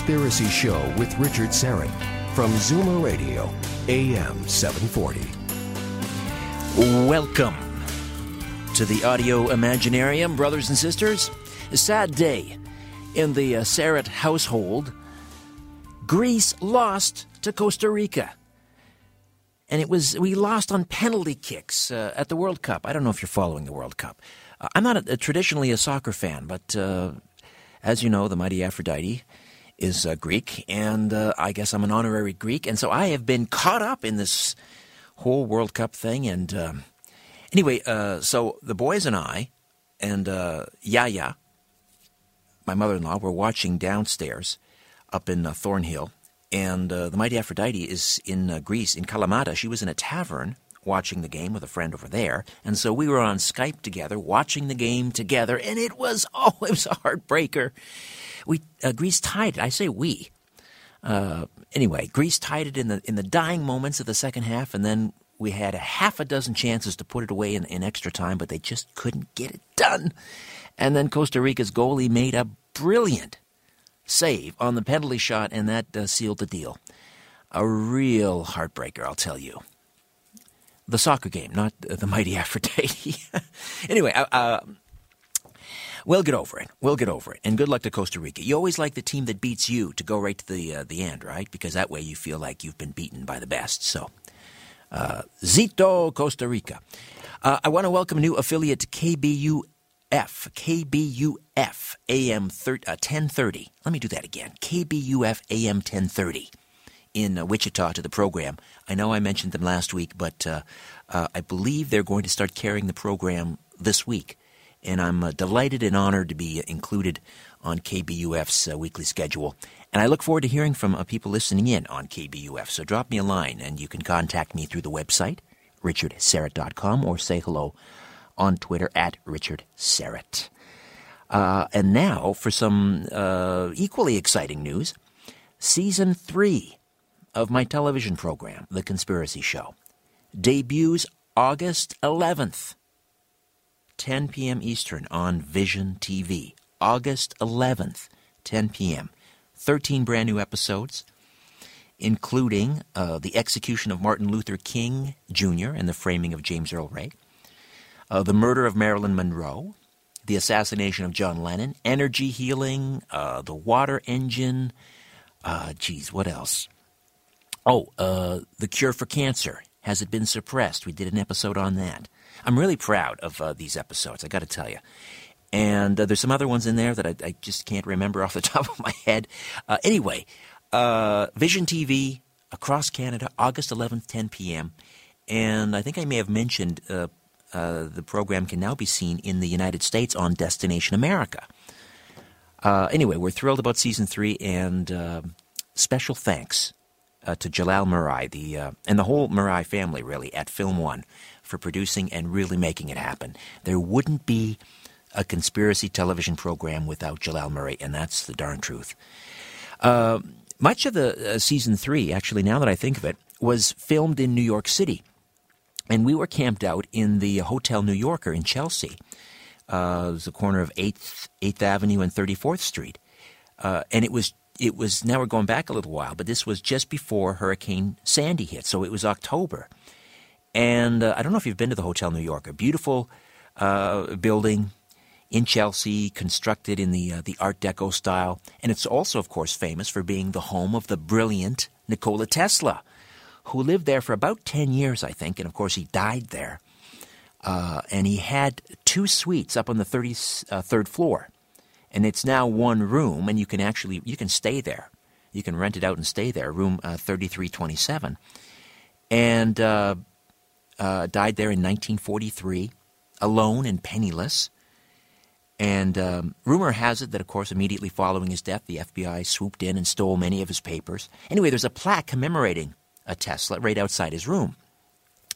Conspiracy Show with Richard Syrett from Zoomer Radio, AM 740. Welcome to the Audio Imaginarium, brothers and sisters. A sad day in the uh, Syrett household. Greece lost to Costa Rica. And it was, we lost on penalty kicks uh, at the World Cup. I don't know if you're following the World Cup. Uh, I'm not a, a, traditionally a soccer fan, but uh, as you know, the mighty Aphrodite is uh, Greek, and uh, I guess I'm an honorary Greek. And so I have been caught up in this whole World Cup thing. And um, anyway, uh, so the boys and I, and uh, Yaya, my mother in law, were watching downstairs up in uh, Thornhill. And the mighty Aphrodite is in Greece, in Kalamata. She was in a tavern watching the game with a friend over there. And so we were on Skype together, watching the game together. And it was, oh, it was a heartbreaker. We, uh, Greece tied it. I say we. Uh, anyway, Greece tied it in the, in the dying moments of the second half. And then we had a half a dozen chances to put it away in, in extra time, but they just couldn't get it done. And then Costa Rica's goalie made a brilliant save on the penalty shot, and that uh, sealed the deal. A real heartbreaker, I'll tell you. The soccer game, not uh, the mighty Aphrodite. anyway, uh, uh, we'll get over it. We'll get over it. And good luck to Costa Rica. You always like the team that beats you to go right to the uh, the end, right? Because that way you feel like you've been beaten by the best. So, uh, Zito, Costa Rica. I want to welcome a new affiliate to KBU F, KBUF AM 1030. Let me do that again. KBUF AM 1030 in uh, Wichita to the program. I know I mentioned them last week, but uh, uh, I believe they're going to start carrying the program this week. And I'm uh, delighted and honored to be included on KBUF's uh, weekly schedule. And I look forward to hearing from uh, people listening in on KBUF. So drop me a line, and you can contact me through the website, richardsyrett.com, or say hello on Twitter at Richard Syrett. Uh, and now for some uh, equally exciting news. Season three of my television program, The Conspiracy Show, debuts August 11th, 10 p.m. Eastern on Vision TV. August 11th, 10 p.m. 13 brand new episodes, including uh, the execution of Martin Luther King Jr. and the framing of James Earl Ray uh, the murder of Marilyn Monroe, the assassination of John Lennon, energy healing, uh, the water engine. Uh, geez, what else? Oh, uh, the cure for cancer. Has it been suppressed? We did an episode on that. I'm really proud of uh, these episodes, I got to tell you. And uh, there's some other ones in there that I, I, just can't remember off the top of my head. Uh, anyway, uh, Vision TV across Canada, August 11th, 10 p.m. And I think I may have mentioned uh, uh, the program can now be seen in the United States on Destination America. Anyway, we're thrilled about season three, and special thanks uh, to Jalal Merhi, the uh, and the whole Merhi family, really, at Film One, for producing and really making it happen. There wouldn't be a conspiracy television program without Jalal Merhi, and that's the darn truth. much of the season three, actually, now that I think of it, was filmed in New York City and we were camped out in the Hotel New Yorker in Chelsea. Uh, it was the corner of 8th, 8th Avenue and 34th Street. Uh, and it was it was now we're going back a little while, but this was just before Hurricane Sandy hit, so it was October. And uh, I don't know if you've been to the Hotel New York, a beautiful uh, building in Chelsea, constructed in the uh, the Art Deco style, and it's also, of course, famous for being the home of the brilliant Nikola Tesla, who lived there for about ten years, I think, and of course he died there. Uh, and he had two suites up on the 33rd floor and it's now one room, and you can actually you can stay there. You can rent it out and stay there. Room uh, thirty three twenty seven, and uh, died there in 1943, alone and penniless. And um, rumor has it that, of course, immediately following his death, the FBI swooped in and stole many of his papers. Anyway, there's a plaque commemorating a Tesla right outside his room.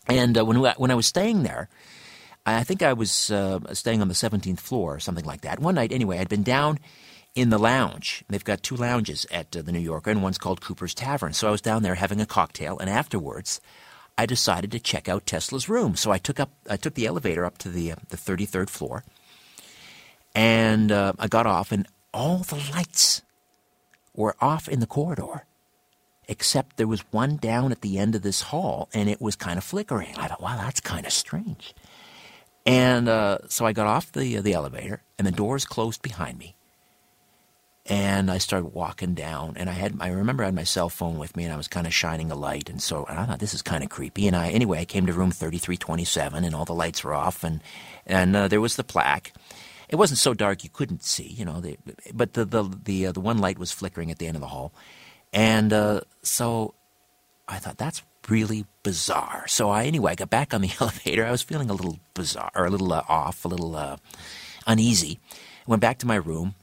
And uh, when, when I was staying there, I think I was uh, staying on the 17th floor or something like that. One night, anyway, I'd been down in the lounge. They've got two lounges at uh, the New Yorker, and one's called Cooper's Tavern. So I was down there having a cocktail, and afterwards, I decided to check out Tesla's room. So I took up, I took the elevator up to the uh, the 33rd floor, and uh, I got off, and all the lights were off in the corridor, except there was one down at the end of this hall, and it was kind of flickering. I thought, wow, that's kind of strange. And uh, so I got off the the elevator, and the doors closed behind me. And I started walking down, and I had I remember I had my cell phone with me, and I was kind of shining a light, and so and I thought this is kind of creepy. And I anyway I came to room thirty three twenty seven, and all the lights were off, and and uh, there was the plaque. It wasn't so dark you couldn't see, you know, the, but the the the uh, the one light was flickering at the end of the hall, and uh, so I thought that's really bizarre. So I anyway I got back on the elevator. I was feeling a little bizarre, or a little uh, off, a little uh, uneasy. Went back to my room,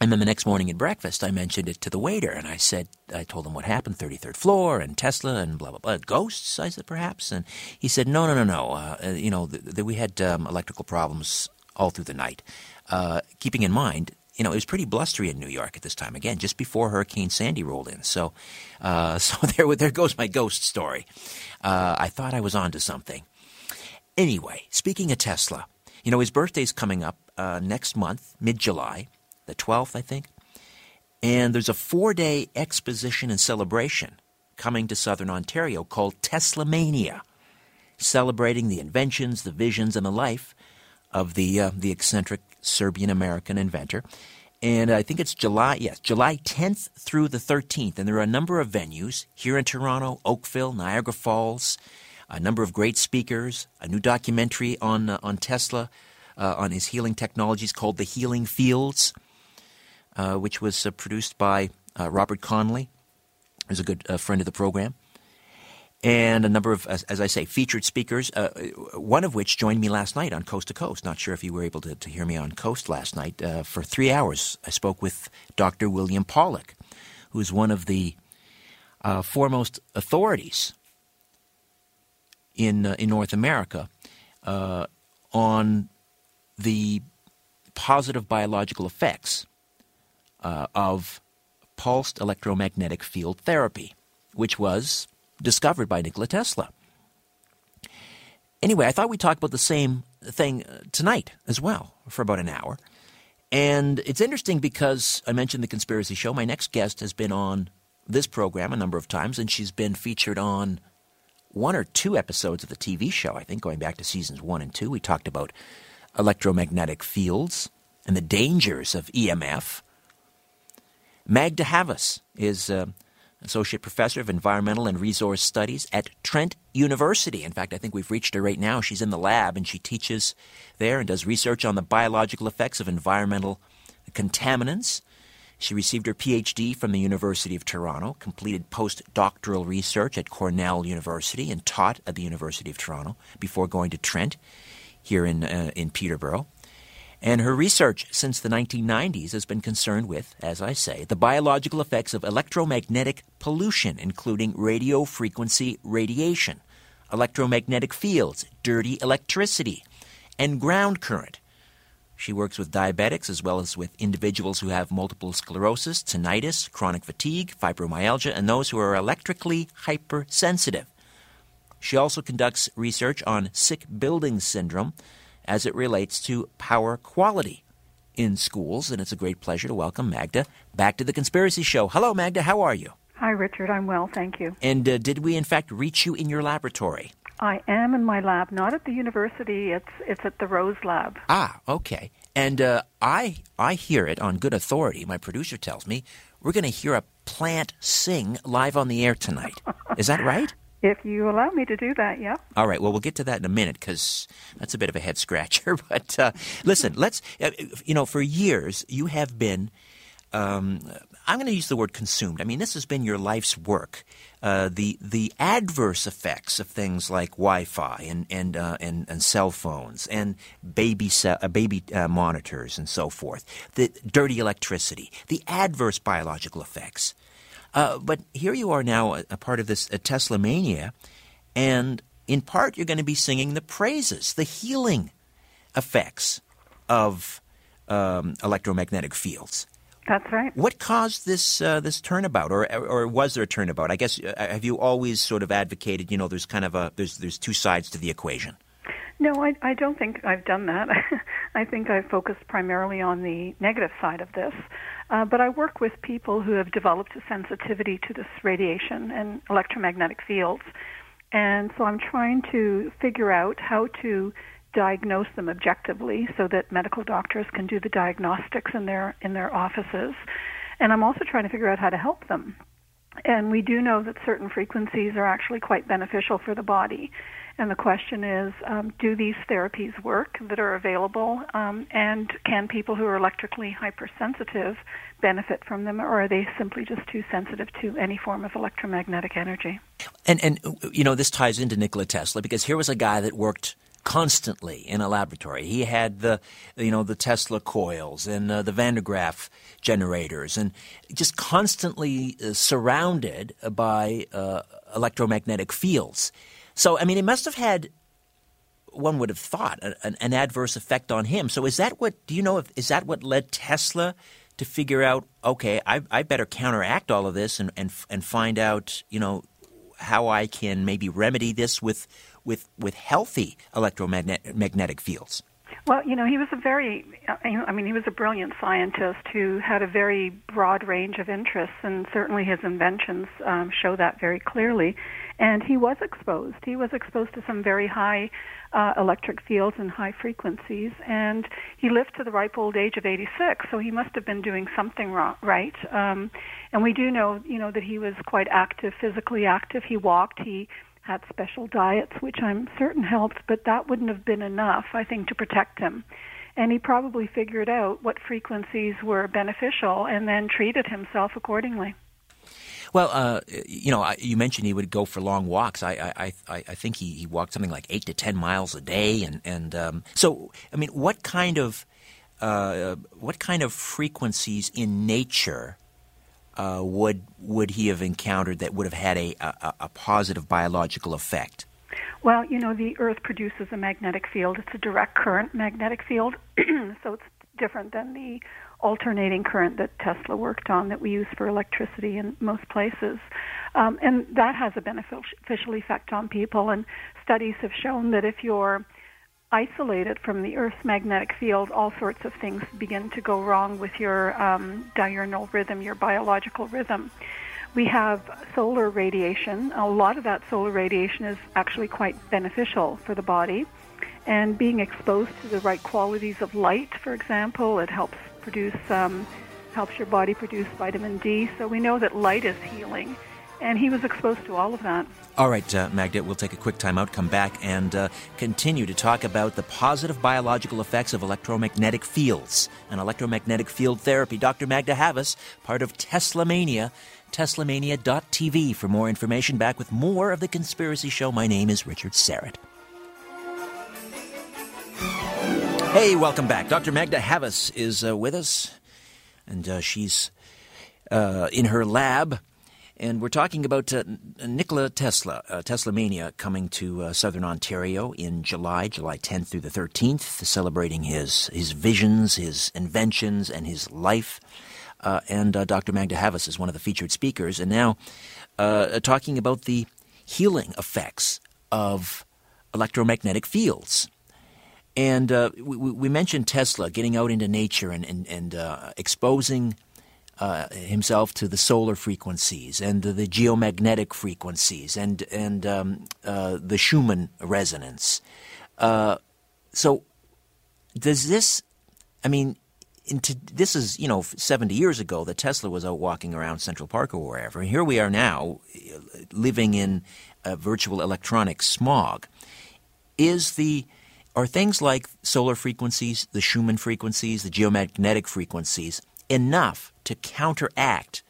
and then the next morning at breakfast, I mentioned it to the waiter, and I said, I told him what happened, 33rd floor, and Tesla, and blah, blah, blah. Ghosts, I said, perhaps? And he said, no, no, no, no. Uh, uh you know, th- th- we had um, electrical problems all through the night. Uh, keeping in mind, you know, it was pretty blustery in New York at this time. Again, just before Hurricane Sandy rolled in. So, uh, so there, there goes my ghost story. Uh, I thought I was onto something. Anyway, speaking of Tesla, you know, his birthday's coming up uh, next month, mid July, the 12th, I think. And there's a four day exposition and celebration coming to southern Ontario called Tesla Mania, celebrating the inventions, the visions, and the life of the, uh, the eccentric Serbian American inventor. And I think it's July, yes, July 10th through the 13th. And there are a number of venues here in Toronto, Oakville, Niagara Falls, a number of great speakers, a new documentary on, uh, on Tesla, uh, on his healing technologies called The Healing Fields, which was uh, produced by uh, Robert Connolly, who's a good uh, friend of the program and a number of, as, as I say, featured speakers, uh, one of which joined me last night on Coast to Coast. Not sure if you were able to, to hear me on Coast last night. Uh, for three hours, I spoke with Dr. William Pawluk, who is one of the uh, foremost authorities in, uh, in North America uh, on the positive biological effects uh, of pulsed electromagnetic field therapy, which was discovered by Nikola Tesla. Anyway, I thought we'd talk about the same thing uh, tonight as well for about an hour. And it's interesting because I mentioned the conspiracy show. My next guest has been on this program a number of times, and she's been featured on one or two episodes of the TV show, I think, going back to seasons one and two. We talked about electromagnetic fields and the dangers of EMF. Magda Havas is. Uh, Associate Professor of Environmental and Resource Studies at Trent University. In fact, I think we've reached her right now. She's in the lab and she teaches there and does research on the biological effects of environmental contaminants. She received her PhD from the University of Toronto, completed postdoctoral research at Cornell University, and taught at the University of Toronto before going to Trent here in, uh, in Peterborough. And her research since the 1990s has been concerned with, as I say, the biological effects of electromagnetic pollution, including radio frequency radiation, electromagnetic fields, dirty electricity, and ground current. She works with diabetics as well as with individuals who have multiple sclerosis, tinnitus, chronic fatigue, fibromyalgia, and those who are electrically hypersensitive. She also conducts research on sick building syndrome as it relates to power quality in schools. And it's a great pleasure to welcome Magda back to the Conspiracy Show. Hello, Magda. How are you? Hi, Richard. I'm well, thank you. And uh, did we, in fact, reach you in your laboratory? I am in my lab, not at the university. It's it's at the Rose Lab. Ah, okay. And uh, I I hear it on good authority. My producer tells me we're going to hear a plant sing live on the air tonight. Is that right? If you allow me to do that, yeah. All right. Well, we'll get to that in a minute because that's a bit of a head scratcher. But uh, listen, let's. Uh, you know, for years you have been. Um, I'm going to use the word consumed. I mean, this has been your life's work. Uh, the the adverse effects of things like Wi-Fi and and uh, and, and, cell phones and baby ce- uh, baby monitors and so forth, the dirty electricity, the adverse biological effects. Uh, but here you are now, a, a part of this Tesla mania, and in part you're going to be singing the praises, the healing effects of um, electromagnetic fields. That's right. What caused this uh, this turnabout, or or was there a turnabout? I guess uh, have you always sort of advocated? You know, there's kind of a there's there's two sides to the equation. No, I, I don't think I've done that. I think I've focused primarily on the negative side of this. Uh, but I work with people who have developed a sensitivity to this radiation and electromagnetic fields. And so I'm trying to figure out how to diagnose them objectively so that medical doctors can do the diagnostics in their in their offices. And I'm also trying to figure out how to help them. And we do know that certain frequencies are actually quite beneficial for the body. And the question is, um, do these therapies work that are available? Um, and can people who are electrically hypersensitive benefit from them, or are they simply just too sensitive to any form of electromagnetic energy? And and you know this ties into Nikola Tesla because here was a guy that worked constantly in a laboratory. He had the, you know, the Tesla coils and uh, the Van de Graaff generators, and just constantly uh, surrounded by uh, electromagnetic fields. So, I mean, it must have had. One would have thought an, an, adverse effect on him. So, is that what? Do you know? If, is that what led Tesla to figure out? Okay, I, I better counteract all of this and and and find out, you know, how I can maybe remedy this with with, with healthy electromagnetic fields? Well, you know, he was a very, I mean, he was a brilliant scientist who had a very broad range of interests, and certainly his inventions um, show that very clearly. And he was exposed. He was exposed to some very high uh, electric fields and high frequencies, and he lived to the ripe old age of 86. So he must have been doing something wrong, right. Um, and we do know, you know, that he was quite active, physically active. He walked. He had special diets, which I'm certain helped, but that wouldn't have been enough, I think, to protect him. And he probably figured out what frequencies were beneficial and then treated himself accordingly. Well, uh, you know, you mentioned he would go for long walks. I, I, I, I think he, he walked something like eight to ten miles a day, and and um, so I mean, what kind of uh, what kind of frequencies in nature uh, would would he have encountered that would have had a, a, a positive biological effect? Well, you know, the Earth produces a magnetic field. It's a direct current magnetic field, so it's different than the alternating current that Tesla worked on that we use for electricity in most places. Um, and that has a beneficial effect on people. And studies have shown that if you're isolated from the Earth's magnetic field, all sorts of things begin to go wrong with your um, diurnal rhythm, your biological rhythm. We have solar radiation. A lot of that solar radiation is actually quite beneficial for the body. And being exposed to the right qualities of light, for example, it helps produce, um, helps your body produce vitamin D. So we know that light is healing and he was exposed to all of that. All right, uh, Magda, we'll take a quick time out, come back, and uh, continue to talk about the positive biological effects of electromagnetic fields and electromagnetic field therapy. Dr. Magda Havas, part of Tesla Mania, teslamania.tv. For more information, back with more of The Conspiracy Show. My name is Richard Syrett. Hey, welcome back. Dr. Magda Havas is uh, with us, and uh, she's uh, in her lab and we're talking about uh, Nikola Tesla, uh, Tesla Mania, coming to uh, southern Ontario in July, July 10th through the 13th, celebrating his, his visions, his inventions, and his life. Uh, and uh, Dr. Magda Havas is one of the featured speakers. And now uh, talking about the healing effects of electromagnetic fields. And uh, we, we, mentioned Tesla getting out into nature and, and, and uh, exposing uh, himself to the solar frequencies and the geomagnetic frequencies and, and um, uh, the Schumann resonance. Uh, so, does this, I mean, into, this is, you know, 70 years ago that Tesla was out walking around Central Park or wherever. And here we are now living in a virtual electronic smog. Is the are things like solar frequencies, the Schumann frequencies, the geomagnetic frequencies enough to counteract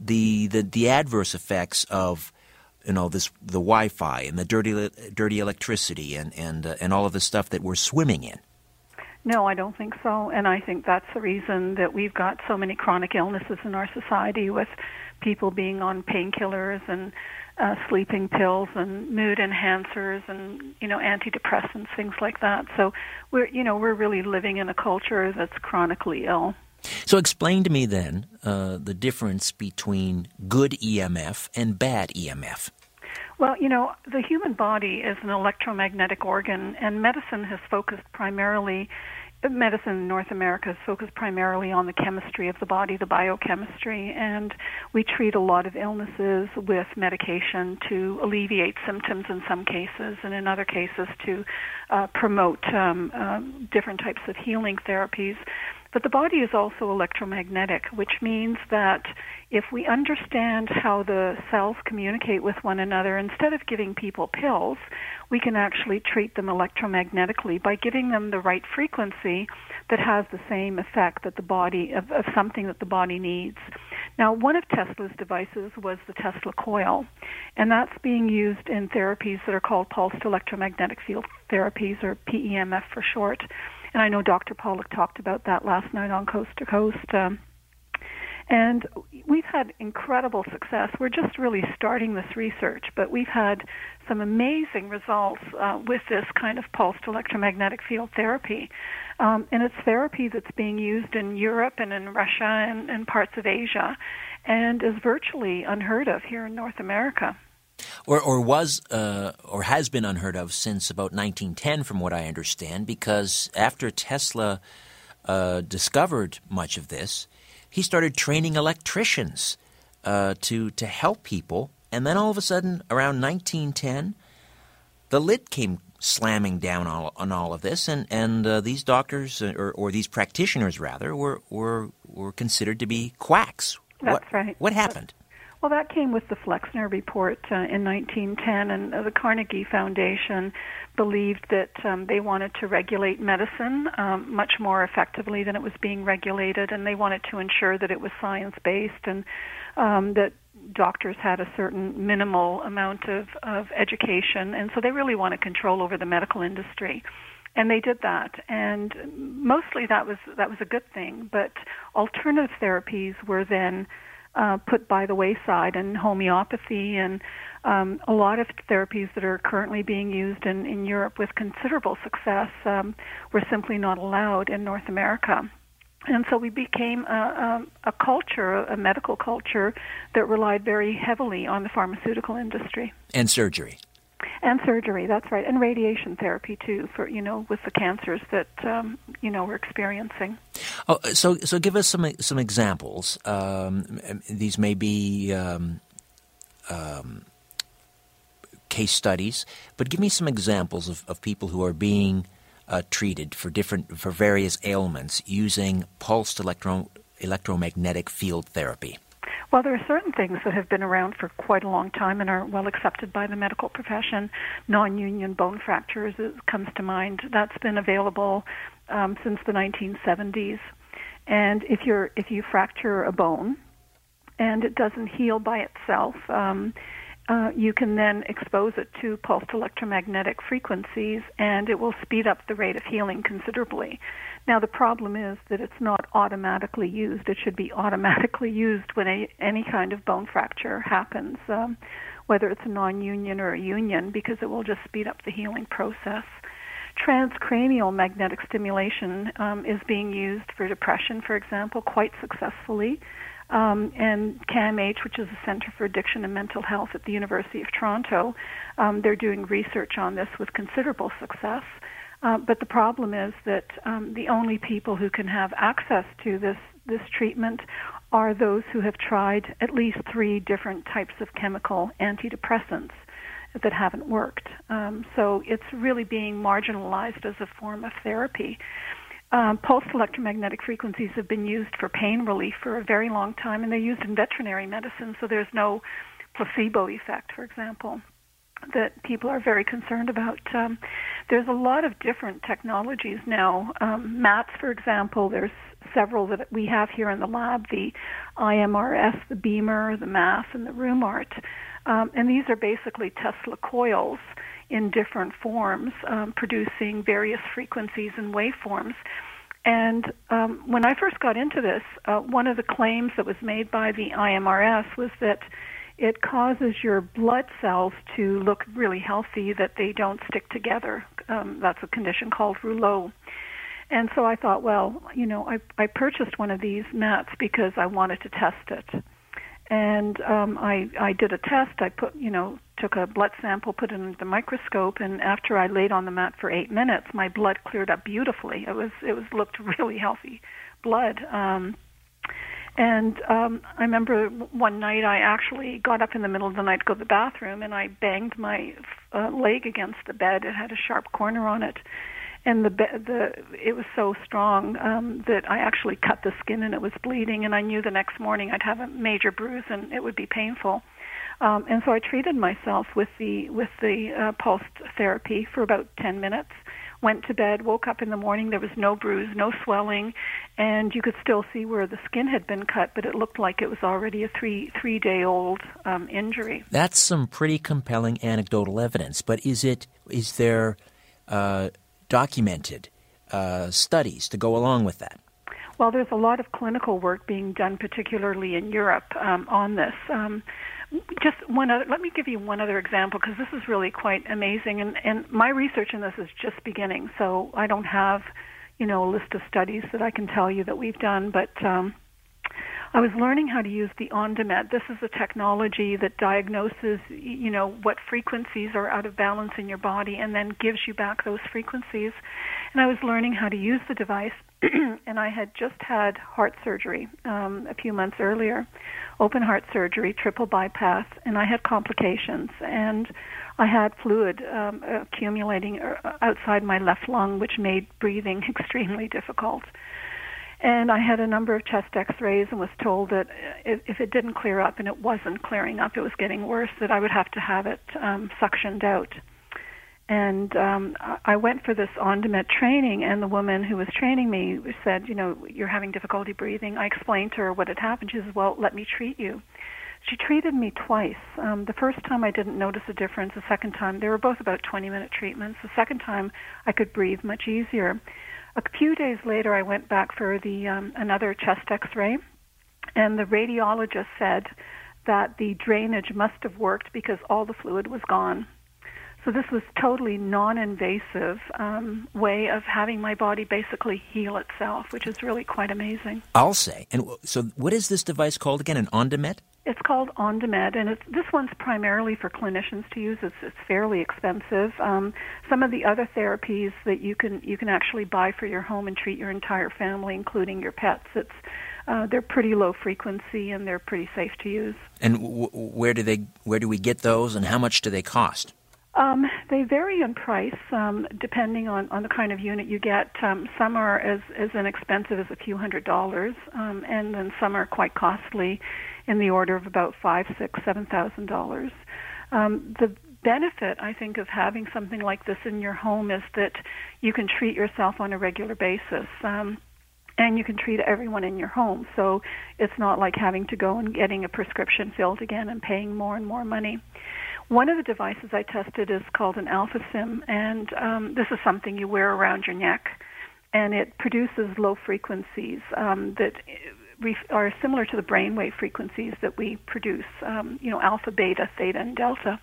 the, the, the adverse effects of you know this the Wi-Fi and the dirty dirty electricity and and uh, and all of the stuff that we're swimming in? No, I don't think so, and I think that's the reason that we've got so many chronic illnesses in our society with people being on painkillers and uh, sleeping pills and mood enhancers and you know antidepressants things like that. So we're you know we're really living in a culture that's chronically ill so explain to me then uh, the difference between good EMF and bad EMF well, you know, the human body is an electromagnetic organ, and medicine has focused primarily medicine in North America has focused primarily on the chemistry of the body, the biochemistry, and we treat a lot of illnesses with medication to alleviate symptoms in some cases, and in other cases to uh, promote um, uh, different types of healing therapies. But the body is also electromagnetic, which means that if we understand how the cells communicate with one another, instead of giving people pills, we can actually treat them electromagnetically by giving them the right frequency that has the same effect that the body of, of something that the body needs. Now, one of Tesla's devices was the Tesla coil, and that's being used in therapies that are called pulsed electromagnetic field therapies, or PEMF for short. And I know Dr. Pawluk talked about that last night on Coast to Coast. Um, and we've had incredible success. We're just really starting this research, but we've had some amazing results uh, with this kind of pulsed electromagnetic field therapy. Um, and it's therapy that's being used in Europe and in Russia and, and parts of Asia and is virtually unheard of here in North America or or was uh, or has been unheard of since about 1910, from what I understand. Because after Tesla uh, discovered much of this, he started training electricians uh, to to help people, and then all of a sudden, around 1910, the lid came slamming down all, on all of this, and and uh, these doctors uh, or, or these practitioners rather were were were considered to be quacks. That's what, right. What happened? Well, that came with the Flexner report uh, in 1910, and the Carnegie Foundation believed that um, they wanted to regulate medicine um, much more effectively than it was being regulated, and they wanted to ensure that it was science based and um, that doctors had a certain minimal amount of, of education, and so they really wanted control over the medical industry and they did that and mostly that was that was a good thing but alternative therapies were then uh, put by the wayside, and homeopathy and um, a lot of therapies that are currently being used in, in Europe with considerable success um, were simply not allowed in North America. And so we became a, a, a culture, a medical culture, that relied very heavily on the pharmaceutical industry. And surgery and surgery that's right. And radiation therapy too for you know with the cancers that um, you know we're experiencing. Oh, so so give us some some examples. Um, these may be um, um, case studies but give me some examples of, of people who are being uh, treated for different for various ailments using pulsed electro electromagnetic field therapy well, there are certain things that have been around for quite a long time and are well accepted by the medical profession. Non-union bone fractures comes to mind. That's been available um, since the 1970s. And if you're if you fracture a bone and it doesn't heal by itself, um, uh, you can then expose it to pulsed electromagnetic frequencies, and it will speed up the rate of healing considerably. Now, the problem is that it's not automatically used. It should be automatically used when a, any kind of bone fracture happens, um, whether it's a non union or a union, because it will just speed up the healing process. Transcranial magnetic stimulation um, is being used for depression, for example, quite successfully. Um, and CAMH, which is the Center for Addiction and Mental Health at the University of Toronto, um, they're doing research on this with considerable success. Uh, but the problem is that um, the only people who can have access to this this treatment are those who have tried at least three different types of chemical antidepressants that haven't worked. Um, so it's really being marginalized as a form of therapy. Um, pulsed electromagnetic frequencies have been used for pain relief for a very long time, and they're used in veterinary medicine, so there's no placebo effect, for example that people are very concerned about. Um, there's a lot of different technologies now. Um, mats, for example, there's several that we have here in the lab: the IMRS, the Beamer, the MAS, and the RheumArt. Um, and these are basically Tesla coils in different forms, um, producing various frequencies and waveforms. And um, when I first got into this, uh, one of the claims that was made by the IMRS was that it causes your blood cells to look really healthy, that they don't stick together. Um, that's a condition called rouleau. And so I thought, well, you know, I, I purchased one of these mats because I wanted to test it. And um, I, I did a test. I put, you know, took a blood sample, put it under the microscope, and after I laid on the mat for eight minutes, my blood cleared up beautifully. It was, it was looked really healthy blood. Um, and um, I remember one night I actually got up in the middle of the night to go to the bathroom, and I banged my uh, leg against the bed. It had a sharp corner on it, and the the it was so strong um, that I actually cut the skin and it was bleeding. And I knew the next morning I'd have a major bruise and it would be painful. Um, and so I treated myself with the with the uh, therapy for about 10 minutes went to bed, woke up in the morning, there was no bruise, no swelling, and you could still see where the skin had been cut, but it looked like it was already a three three day old um, injury. That's some pretty compelling anecdotal evidence. But is it is there uh, documented uh, studies to go along with that? Well, there's a lot of clinical work being done, particularly in Europe, um, on this. Um, just one other let me give you one other example because this is really quite amazing and and my research in this is just beginning so i don't have you know a list of studies that i can tell you that we've done but um I was learning how to use the Ondamed. This is a technology that diagnoses, you know, what frequencies are out of balance in your body and then gives you back those frequencies. And I was learning how to use the device, and I had just had heart surgery um, a few months earlier, open heart surgery, triple bypass, and I had complications. And I had fluid um, accumulating uh, outside my left lung, which made breathing extremely difficult. And I had a number of chest x-rays and was told that if it didn't clear up, and it wasn't clearing up, it was getting worse, that I would have to have it um, suctioned out. And um, I went for this Ondamed training, and the woman who was training me said, you know, you're having difficulty breathing. I explained to her what had happened. She said, well, let me treat you. She treated me twice. Um, the first time I didn't notice a difference. The second time, they were both about 20 minute treatments. The second time, I could breathe much easier. A few days later, I went back for the um, another chest X-ray, and the radiologist said that the drainage must have worked because all the fluid was gone. So this was totally non-invasive um, way of having my body basically heal itself, which is really quite amazing. I'll say. And so, what is this device called again? An Ondamed? It's called Ondamed, and it's, this one's primarily for clinicians to use. It's, it's fairly expensive. Um, some of the other therapies that you can you can actually buy for your home and treat your entire family, including your pets. It's uh, they're pretty low frequency and they're pretty safe to use. And w- where do they where do we get those, and how much do they cost? Um, they vary in price um, depending on, on the kind of unit you get. Um, some are as, as inexpensive as a few hundred dollars, um, and then some are quite costly, in the order of about five, six, seven thousand dollars. Um, the benefit, I think, of having something like this in your home is that you can treat yourself on a regular basis. Um, and you can treat everyone in your home. So it's not like having to go and getting a prescription filled again and paying more and more money. One of the devices I tested is called an Alpha Sim, and um, this is something you wear around your neck, and it produces low frequencies um, that are similar to the brainwave frequencies that we produce, um, you know, alpha, beta, theta, and delta.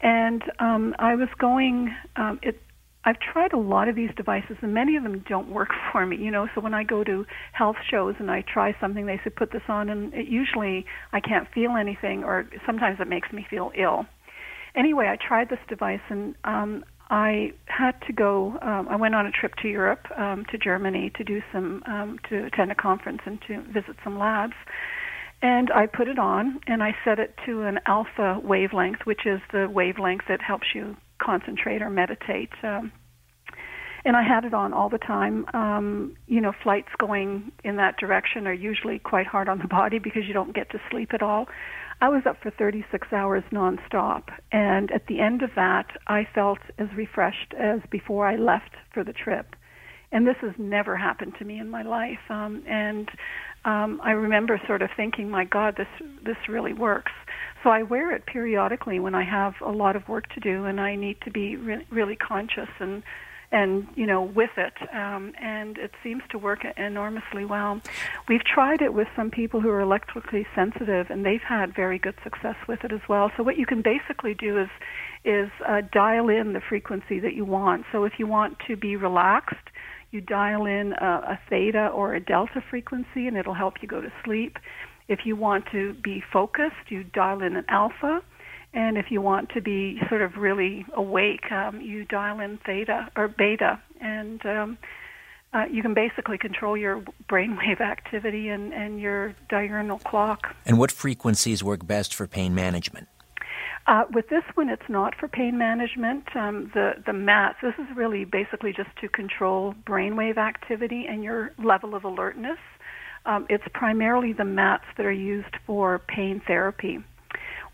And um, I was going, um, it, I've tried a lot of these devices, and many of them don't work for me. You know, so when I go to health shows and I try something, they say put this on, and it, usually I can't feel anything, or sometimes it makes me feel ill anyway, I tried this device and um, I had to go. Um, I went on a trip to Europe, um, to Germany, to do some, um, to attend a conference and to visit some labs. And I put it on, and I set it to an alpha wavelength, which is the wavelength that helps you concentrate or meditate. Um, and I had it on all the time. Um, you know, flights going in that direction are usually quite hard on the body because you don't get to sleep at all. I was up for 36 hours nonstop, and at the end of that, I felt as refreshed as before I left for the trip. And this has never happened to me in my life. Um, and um, I remember sort of thinking, "My God, this this really works." So I wear it periodically when I have a lot of work to do and I need to be re- really conscious and and you know with it. Um, and it seems to work enormously well. We've tried it with some people who are electrically sensitive and they've had very good success with it as well. So what you can basically do is is uh, dial in the frequency that you want. So if you want to be relaxed you dial in a, a theta or a delta frequency and it'll help you go to sleep. If you want to be focused you dial in an alpha and if you want to be sort of really awake, um, you dial in theta or beta, and um, uh, you can basically control your brainwave activity and, and your diurnal clock. And what frequencies work best for pain management? Uh, with this one, it's not for pain management. Um, the the mats. This is really basically just to control brainwave activity and your level of alertness. Um, it's primarily the mats that are used for pain therapy.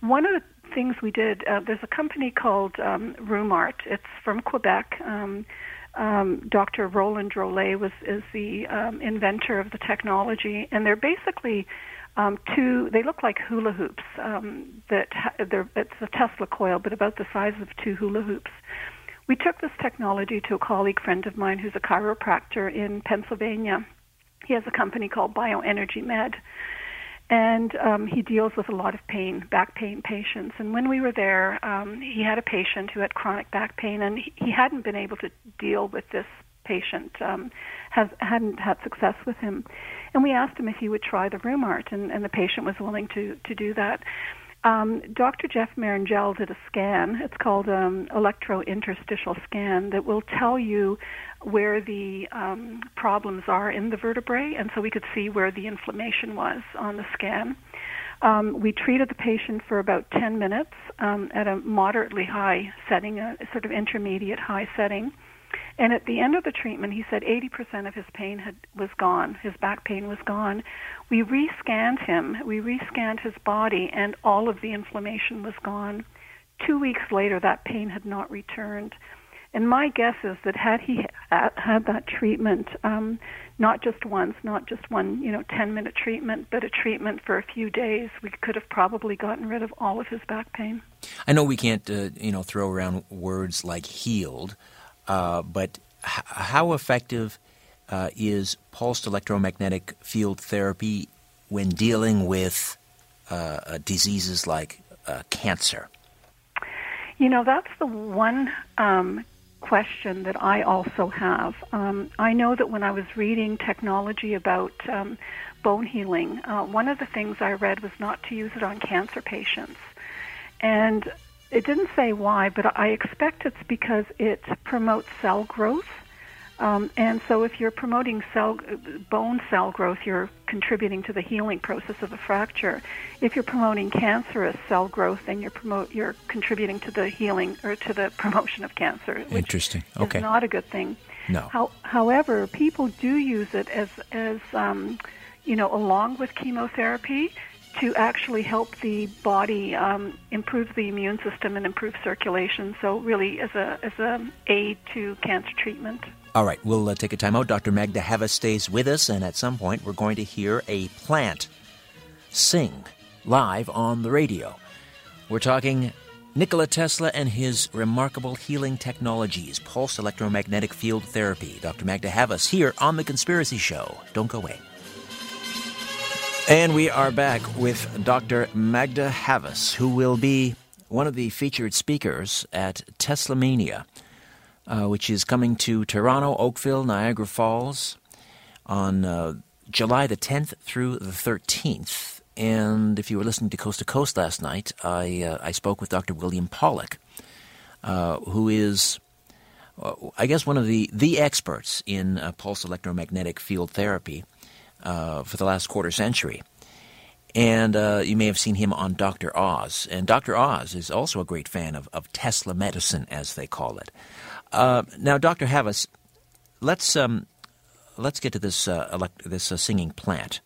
One of the things we did. Uh, there's a company called um, RheumArt. It's from Quebec. Um, um, Dr. Roland Drolet was is the um, inventor of the technology, and they're basically um, two. They look like hula hoops. Um, that ha- they're, it's a Tesla coil, but about the size of two hula hoops. We took this technology to a colleague friend of mine who's a chiropractor in Pennsylvania. He has a company called Bioenergy Med and um, he deals with a lot of pain, back pain patients. And when we were there, um, he had a patient who had chronic back pain, and he, hadn't been able to deal with this patient, um, has hadn't had success with him. And we asked him if he would try the RheumArt, and, and the patient was willing to to do that. Um, Dr. Jeff Marangel did a scan. It's called um, electrointerstitial scan that will tell you where the um, problems are in the vertebrae, and so we could see where the inflammation was on the scan. Um, we treated the patient for about 10 minutes um, at a moderately high setting, a sort of intermediate high setting. And at the end of the treatment, he said 80% of his pain had, was gone. His back pain was gone. We rescanned him. We rescanned his body, and all of the inflammation was gone. Two weeks later, that pain had not returned. And my guess is that had he had that treatment, um, not just once, not just one, you know, 10 minute treatment, but a treatment for a few days, we could have probably gotten rid of all of his back pain. I know we can't, uh, you know, throw around words like healed, uh, but h- how effective uh, is pulsed electromagnetic field therapy when dealing with uh, uh, diseases like uh, cancer? You know, that's the one um, question that I also have. Um, I know that when I was reading technology about um, bone healing, one of the things I read was not to use it on cancer patients. And it didn't say why, but I expect it's because it promotes cell growth. Um, and so, if you're promoting cell, bone cell growth, you're contributing to the healing process of a fracture. If you're promoting cancerous cell growth, then you're promote you're contributing to the healing or to the promotion of cancer. Interesting. Okay. Is not a good thing. No. How, however, people do use it as as um, you know, along with chemotherapy, to actually help the body um, improve the immune system and improve circulation. So, really, as a as a aid to cancer treatment. All right, we'll uh, take a time out. Dr. Magda Havas stays with us, and at some point, we're going to hear a plant sing live on the radio. We're talking Nikola Tesla and his remarkable healing technologies, pulse electromagnetic field therapy. Dr. Magda Havas here on The Conspiracy Show. Don't go away. And we are back with Dr. Magda Havas, who will be one of the featured speakers at Tesla Mania uh, which is coming to Toronto, Oakville, Niagara Falls on uh, July the 10th through the 13th. And if you were listening to Coast to Coast last night, I, uh, I spoke with Dr. William Pawluk, uh, who is uh, I guess, one of the, the experts in uh, pulse electromagnetic field therapy uh, for the last quarter century. And uh, you may have seen him on Dr. Oz. And Dr. Oz is also a great fan of, of Tesla medicine, as they call it. Uh, now, Dr. Havas, let's um, let's get to this uh, elect- this uh, singing plant.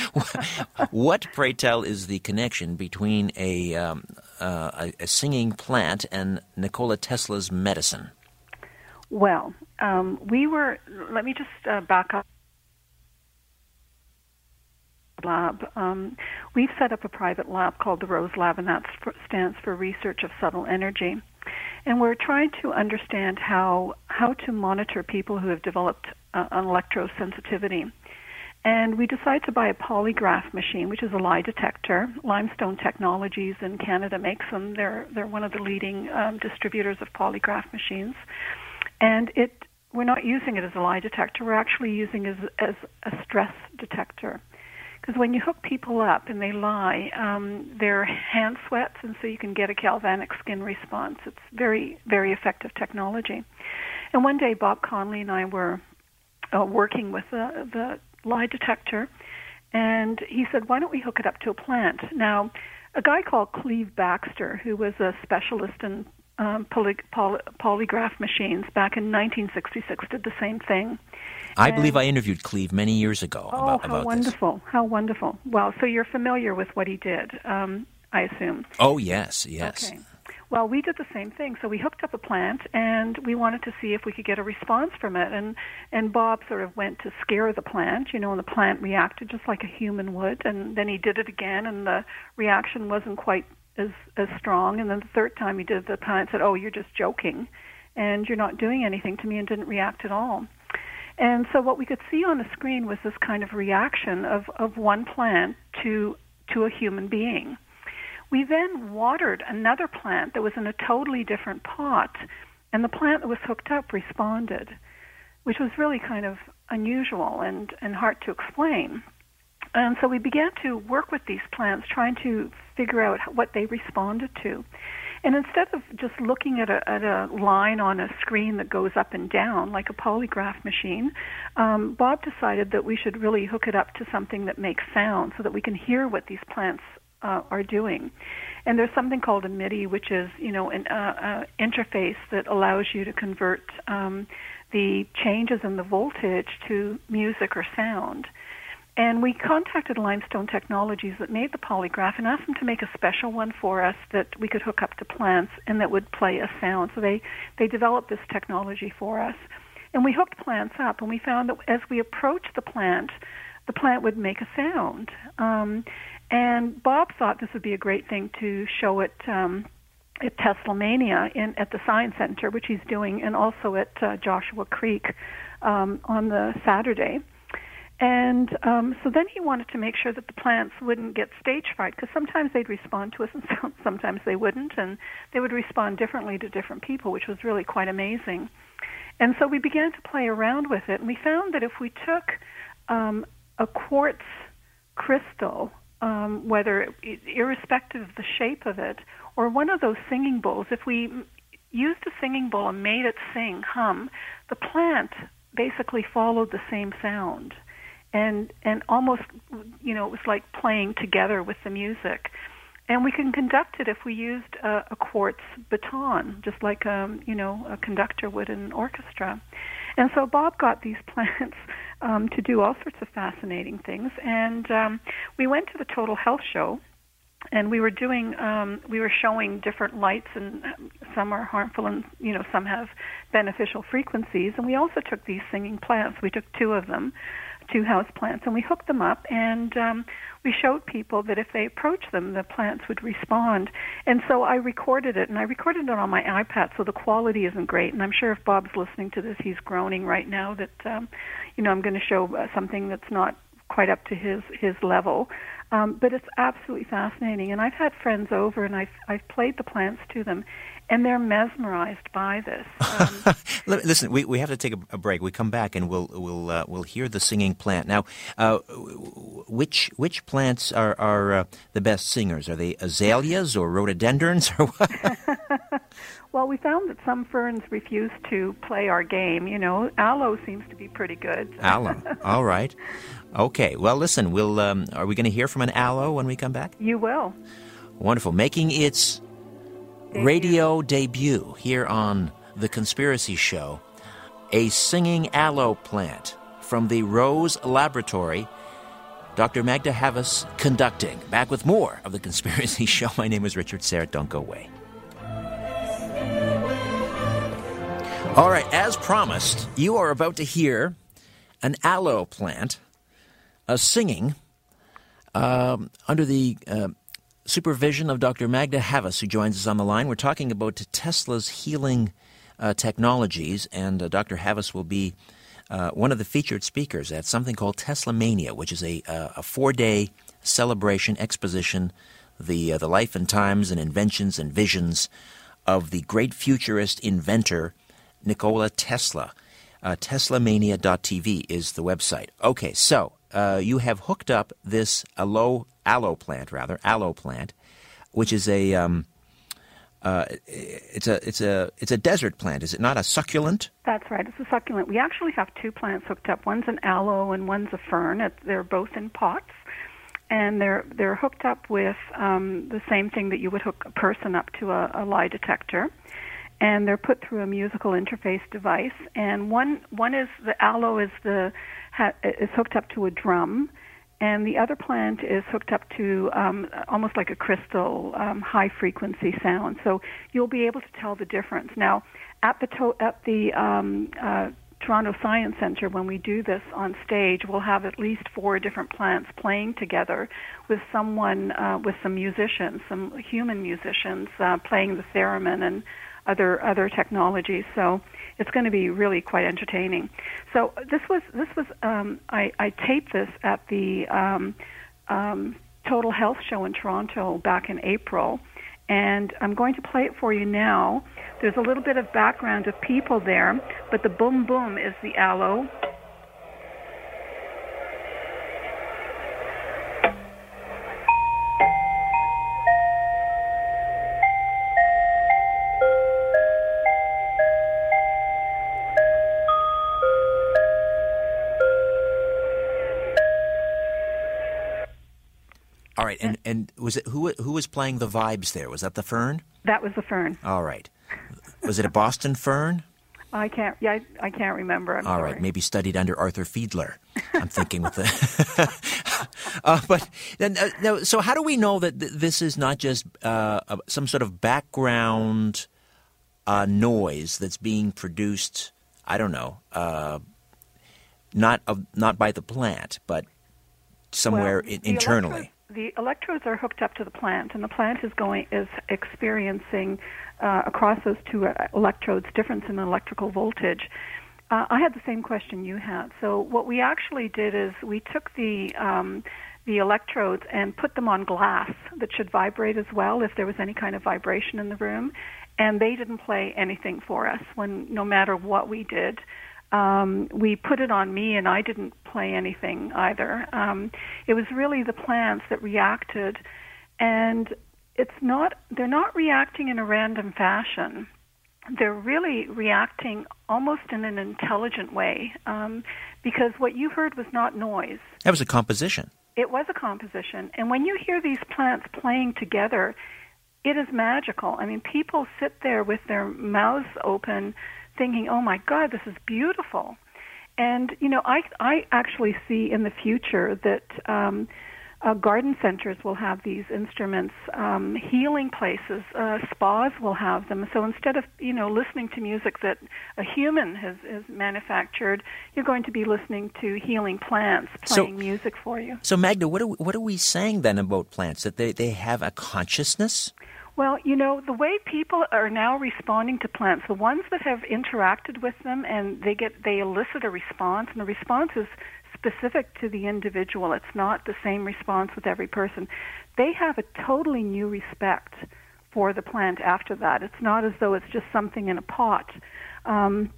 what, pray tell, is the connection between a, um, uh, a, a singing plant and Nikola Tesla's medicine? Well, um, we were. Let me just uh, back up lab. Um, we've set up a private lab called the Rose Lab, and that stands for Research of Subtle Energy. And we're trying to understand how how to monitor people who have developed uh, an electrosensitivity. And we decided to buy a polygraph machine, which is a lie detector. Limestone Technologies in Canada makes them. They're they're one of the leading um, distributors of polygraph machines. And it we're not using it as a lie detector. We're actually using it as, as a stress detector. Because when you hook people up and they lie, um, their hand sweats, and so you can get a galvanic skin response. It's very, very effective technology. And one day, Bob Conley and I were uh, working with the, the lie detector, and he said, "Why don't we hook it up to a plant?" Now, a guy called Cleve Baxter, who was a specialist in um, poly, poly, polygraph machines back in 1966, did the same thing. I believe I interviewed Cleve many years ago oh, about, how about wonderful! this. How wonderful! Well, so you're familiar with what he did, um, I assume. Oh yes, yes. Okay. Well, we did the same thing. So we hooked up a plant, and we wanted to see if we could get a response from it. And and Bob sort of went to scare the plant, you know, and the plant reacted just like a human would. And then he did it again, and the reaction wasn't quite as as strong. And then the third time he did, the plant said, "Oh, you're just joking, and you're not doing anything to me," and didn't react at all. And so what we could see on the screen was this kind of reaction of, of one plant to to a human being. We then watered another plant that was in a totally different pot, and the plant that was hooked up responded, which was really kind of unusual and, and hard to explain. And so we began to work with these plants, trying to figure out what they responded to. And instead of just looking at a, at a line on a screen that goes up and down like a polygraph machine, um, Bob decided that we should really hook it up to something that makes sound so that we can hear what these plants uh, are doing. And there's something called a MIDI, which is you know an uh, uh, interface that allows you to convert um, the changes in the voltage to music or sound. And we contacted Limestone Technologies that made the polygraph and asked them to make a special one for us that we could hook up to plants and that would play a sound. So they, they developed this technology for us. And we hooked plants up, and we found that as we approached the plant, the plant would make a sound. Um, and Bob thought this would be a great thing to show it um, at Teslamania in at the Science Center, which he's doing, and also at uh, Joshua Creek um, on the Saturday. And um, so then he wanted to make sure that the plants wouldn't get stage fright because sometimes they'd respond to us and sometimes they wouldn't, and they would respond differently to different people, which was really quite amazing. And so we began to play around with it, and we found that if we took um, a quartz crystal, um, whether irrespective of the shape of it, or one of those singing bowls, if we used a singing bowl and made it sing, hum, the plant basically followed the same sound and and almost you know it was like playing together with the music. And we can conduct it if we used a, a quartz baton just like um you know a conductor would in an orchestra. And so bob got these plants um to do all sorts of fascinating things. And um we went to the total health show and we were doing um we were showing different lights and some are harmful and you know some have beneficial frequencies. And we also took these singing plants. We took two of them two house plants, and we hooked them up, and um, we showed people that if they approached them, the plants would respond. And so I recorded it, and I recorded it on my iPad, so the quality isn't great. And I'm sure if Bob's listening to this, he's groaning right now that, um, you know, I'm going to show uh, something that's not quite up to his his level. Um, but it's absolutely fascinating, and I've had friends over, and I've I've played the plants to them, and they're mesmerized by this. Um, Listen, we, we have to take a, a, break. We come back and we'll we'll uh, we'll hear the singing plant. Now, uh, which which plants are are uh, the best singers? Are they azaleas or rhododendrons or what? Well, we found that some ferns refuse to play our game. You know, aloe seems to be pretty good. Aloe. All right. Okay. Well, listen. We'll. Um, are we going to hear from an aloe when we come back? You will. Wonderful. Making its Radio debut here on the Conspiracy Show, a singing aloe plant from the Rose Laboratory. Dr. Magda Havas conducting. Back with more of the Conspiracy Show. My name is Richard Syrett. Don't go away. All right, as promised, you are about to hear an aloe plant uh, singing um, under the uh, supervision of Dr. Magda Havas, who joins us on the line. We're talking about Tesla's healing uh, technologies, and uh, Dr. Havas will be uh, one of the featured speakers at something called Tesla Mania, which is a, a four day celebration exposition, the, uh, the life and times and inventions and visions of the great futurist inventor Nikola Tesla. Uh, TeslaMania.tv is the website. Okay, so uh, you have hooked up this aloe, aloe plant, rather aloe plant, which is a um, uh, it's a it's a it's a desert plant. Is it not a succulent? That's right. It's a succulent. We actually have two plants hooked up. One's an aloe and one's a fern. It, they're both in pots, and they're they're hooked up with um, the same thing that you would hook a person up to a, a lie detector and they're put through a musical interface device. And one one is the aloe is the ha, is hooked up to a drum, and the other plant is hooked up to um, almost like a crystal um, high frequency sound. So you'll be able to tell the difference. Now, at the to- at the um, uh, Toronto Science Center, when we do this on stage, we'll have at least four different plants playing together with someone, uh, with some musicians, some human musicians uh, playing the theremin and other other technologies. So it's going to be really quite entertaining. So this was this was um, I, I taped this at the um, um, Total Health Show in Toronto back in April, and I'm going to play it for you now. There's a little bit of background of people there, but the boom boom is the aloe. And was it who who was playing the vibes there? Was that the fern? That was the fern. All right. Was it a Boston fern? I can't. Yeah, I, I can't remember. I'm All sorry. right, maybe studied under Arthur Fiedler. I'm thinking with the. uh, but then, uh, no, so how do we know that th- this is not just uh, some sort of background uh, noise that's being produced? I don't know, uh, not of, not by the plant, but somewhere Well, in, internally. The electrodes are hooked up to the plant, and the plant is going is experiencing uh, across those two uh, electrodes difference in electrical voltage. Uh, I had the same question you had. So what we actually did is we took the um, the electrodes and put them on glass that should vibrate as well if there was any kind of vibration in the room, and they didn't play anything for us when no matter what we did um, we put it on me, and I didn't play anything either. Um, it was really the plants that reacted, and it's not they're not reacting in a random fashion. They're really reacting almost in an intelligent way, um, because what you heard was not noise. That was a composition. It was a composition, and when you hear these plants playing together, it is magical. I mean, people sit there with their mouths open thinking, "Oh my God, this is beautiful." And you know, I I actually see in the future that um, uh, garden centers will have these instruments, um, healing places, uh, spas will have them. So instead of you know listening to music that a human has, has manufactured, you're going to be listening to healing plants So- playing music for you. So Magda, what are we, what are we saying then about plants? That they, they have a consciousness? Well, you know, the way people are now responding to plants, the ones that have interacted with them and they get they elicit a response and the response is specific to the individual. It's not the same response with every person. They have a totally new respect for the plant after that. It's not as though it's just something in a pot. Um,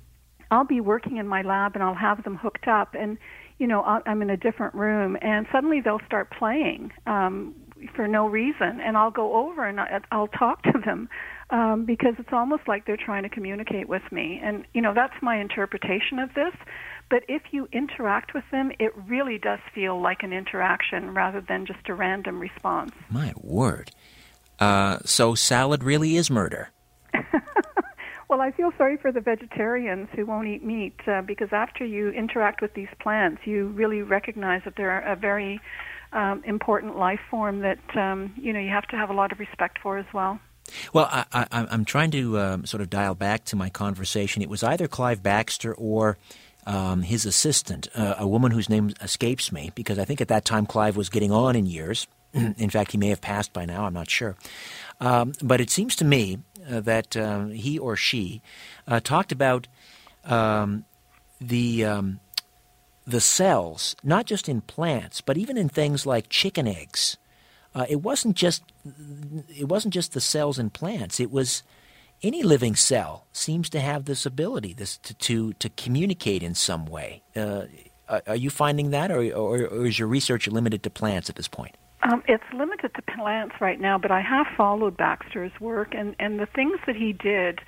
I'll be working in my lab and I'll have them hooked up and you know I'm in a different room and suddenly they'll start playing um, for no reason, and I'll go over and I'll talk to them um, because it's almost like they're trying to communicate with me. And you know that's my interpretation of this. But if you interact with them, it really does feel like an interaction rather than just a random response. My word! Uh, so salad really is murder. well, I feel sorry for the vegetarians who won't eat meat uh, because after you interact with these plants, you really recognize that they're a very um, important life form that um, you know you have to have a lot of respect for as well. Well, I, am trying to um, sort of dial back to my conversation. It was either Cleve Baxter or um, his assistant, uh, a woman whose name escapes me, because I think at that time Cleve was getting on in years. in fact, he may have passed by now, I'm not sure. Um, but it seems to me uh, that um, he or she uh, talked about um, the um, the cells, not just in plants, but even in things like chicken eggs. Uh, it wasn't just it wasn't just the cells in plants. It was any living cell seems to have this ability this to to, to communicate in some way. Uh, are you finding that, or, or, or, is your research limited to plants at this point? Um, it's limited to plants right now, but I have followed Baxter's work and and the things that he did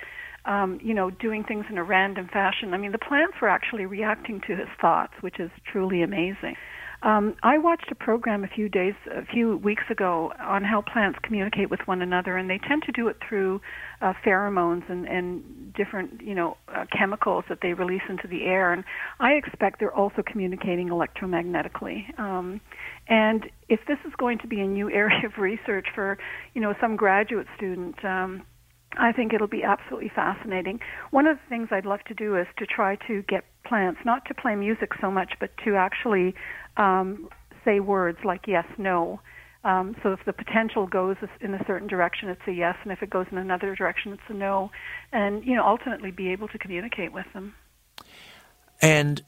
um, you know, doing things in a random fashion. I mean, the plants were actually reacting to his thoughts, which is truly amazing. Um, I watched a program a few days, a few weeks ago, on how plants communicate with one another, and they tend to do it through uh, pheromones and, and different, you know, uh, chemicals that they release into the air. And I expect they're also communicating electromagnetically. Um, and if this is going to be a new area of research for, you know, some graduate student. Um, I think it'll be absolutely fascinating. One of the things I'd love to do is to try to get plants not to play music so much, but to actually um, say words like yes, no. Um, so if the potential goes in a certain direction, it's a yes, and if it goes in another direction, it's a no, and you know ultimately be able to communicate with them. And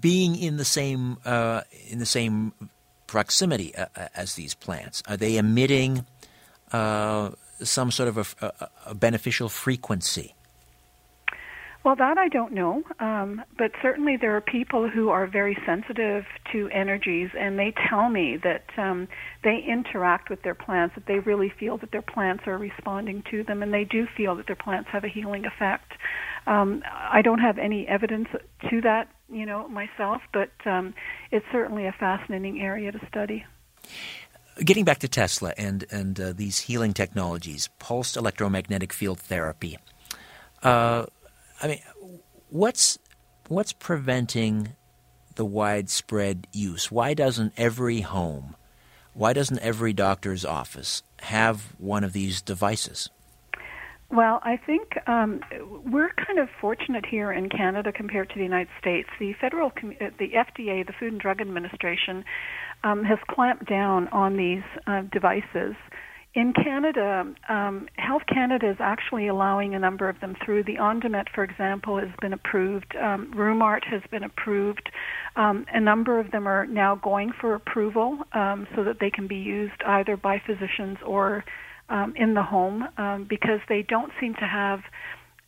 being in the same uh, in the same proximity uh, uh as these plants, are they emitting? Uh, some sort of a, a, a beneficial frequency? Well, that I don't know, um, but certainly there are people who are very sensitive to energies, and they tell me that um, they interact with their plants, that they really feel that their plants are responding to them, and they do feel that their plants have a healing effect. Um, I don't have any evidence to that, you know, myself, but um, it's certainly a fascinating area to study. Getting back to Tesla and and uh, these healing technologies, pulsed electromagnetic field therapy. Uh, I mean, what's what's preventing the widespread use? Why doesn't every home, why doesn't every doctor's office have one of these devices? Well, I think um, we're kind of fortunate here in Canada compared to the United States. The federal, uh, the FDA, the Food and Drug Administration, um, has clamped down on these uh, devices. In Canada, um, Health Canada is actually allowing a number of them through. The Ondamed, for example, has been approved. Um, RheumArt has been approved. Um, a number of them are now going for approval um, so that they can be used either by physicians or um, in the home um, because they don't seem to have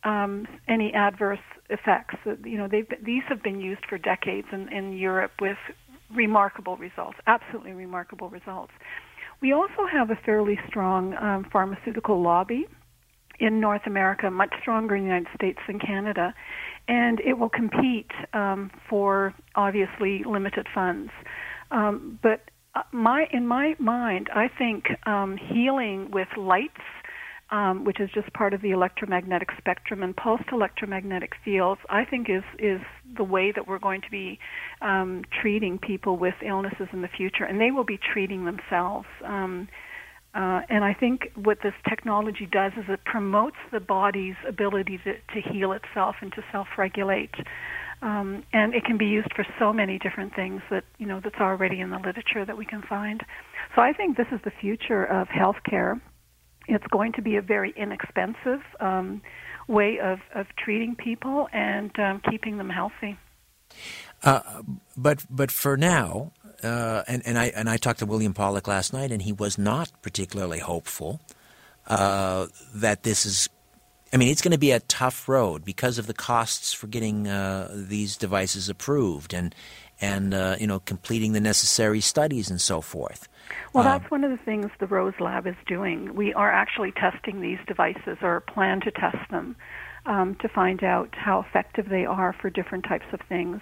um, any adverse effects. You know, these have been used for decades in, in Europe with remarkable results, absolutely remarkable results. We also have a fairly strong um, pharmaceutical lobby in North America, much stronger in the United States than Canada, and it will compete um, for obviously limited funds. Um, but uh, my in my mind, I think um, healing with lights um, which is just part of the electromagnetic spectrum and pulsed electromagnetic fields, I think is is the way that we're going to be um, treating people with illnesses in the future, and they will be treating themselves. Um, uh, and I think what this technology does is it promotes the body's ability to, to heal itself and to self-regulate. Um, and it can be used for so many different things that you know that's already in the literature that we can find. So I think this is the future of healthcare it's going to be a very inexpensive um, way of, of treating people and um, keeping them healthy. Uh, but but for now, uh, and, and I and I talked to William Pawluk last night, and he was not particularly hopeful uh, that this is. I mean, it's going to be a tough road because of the costs for getting uh, these devices approved, and and uh, you know completing the necessary studies and so forth. Well, uh, that's one of the things the Rose Lab is doing. We are actually testing these devices, or plan to test them, um, to find out how effective they are for different types of things.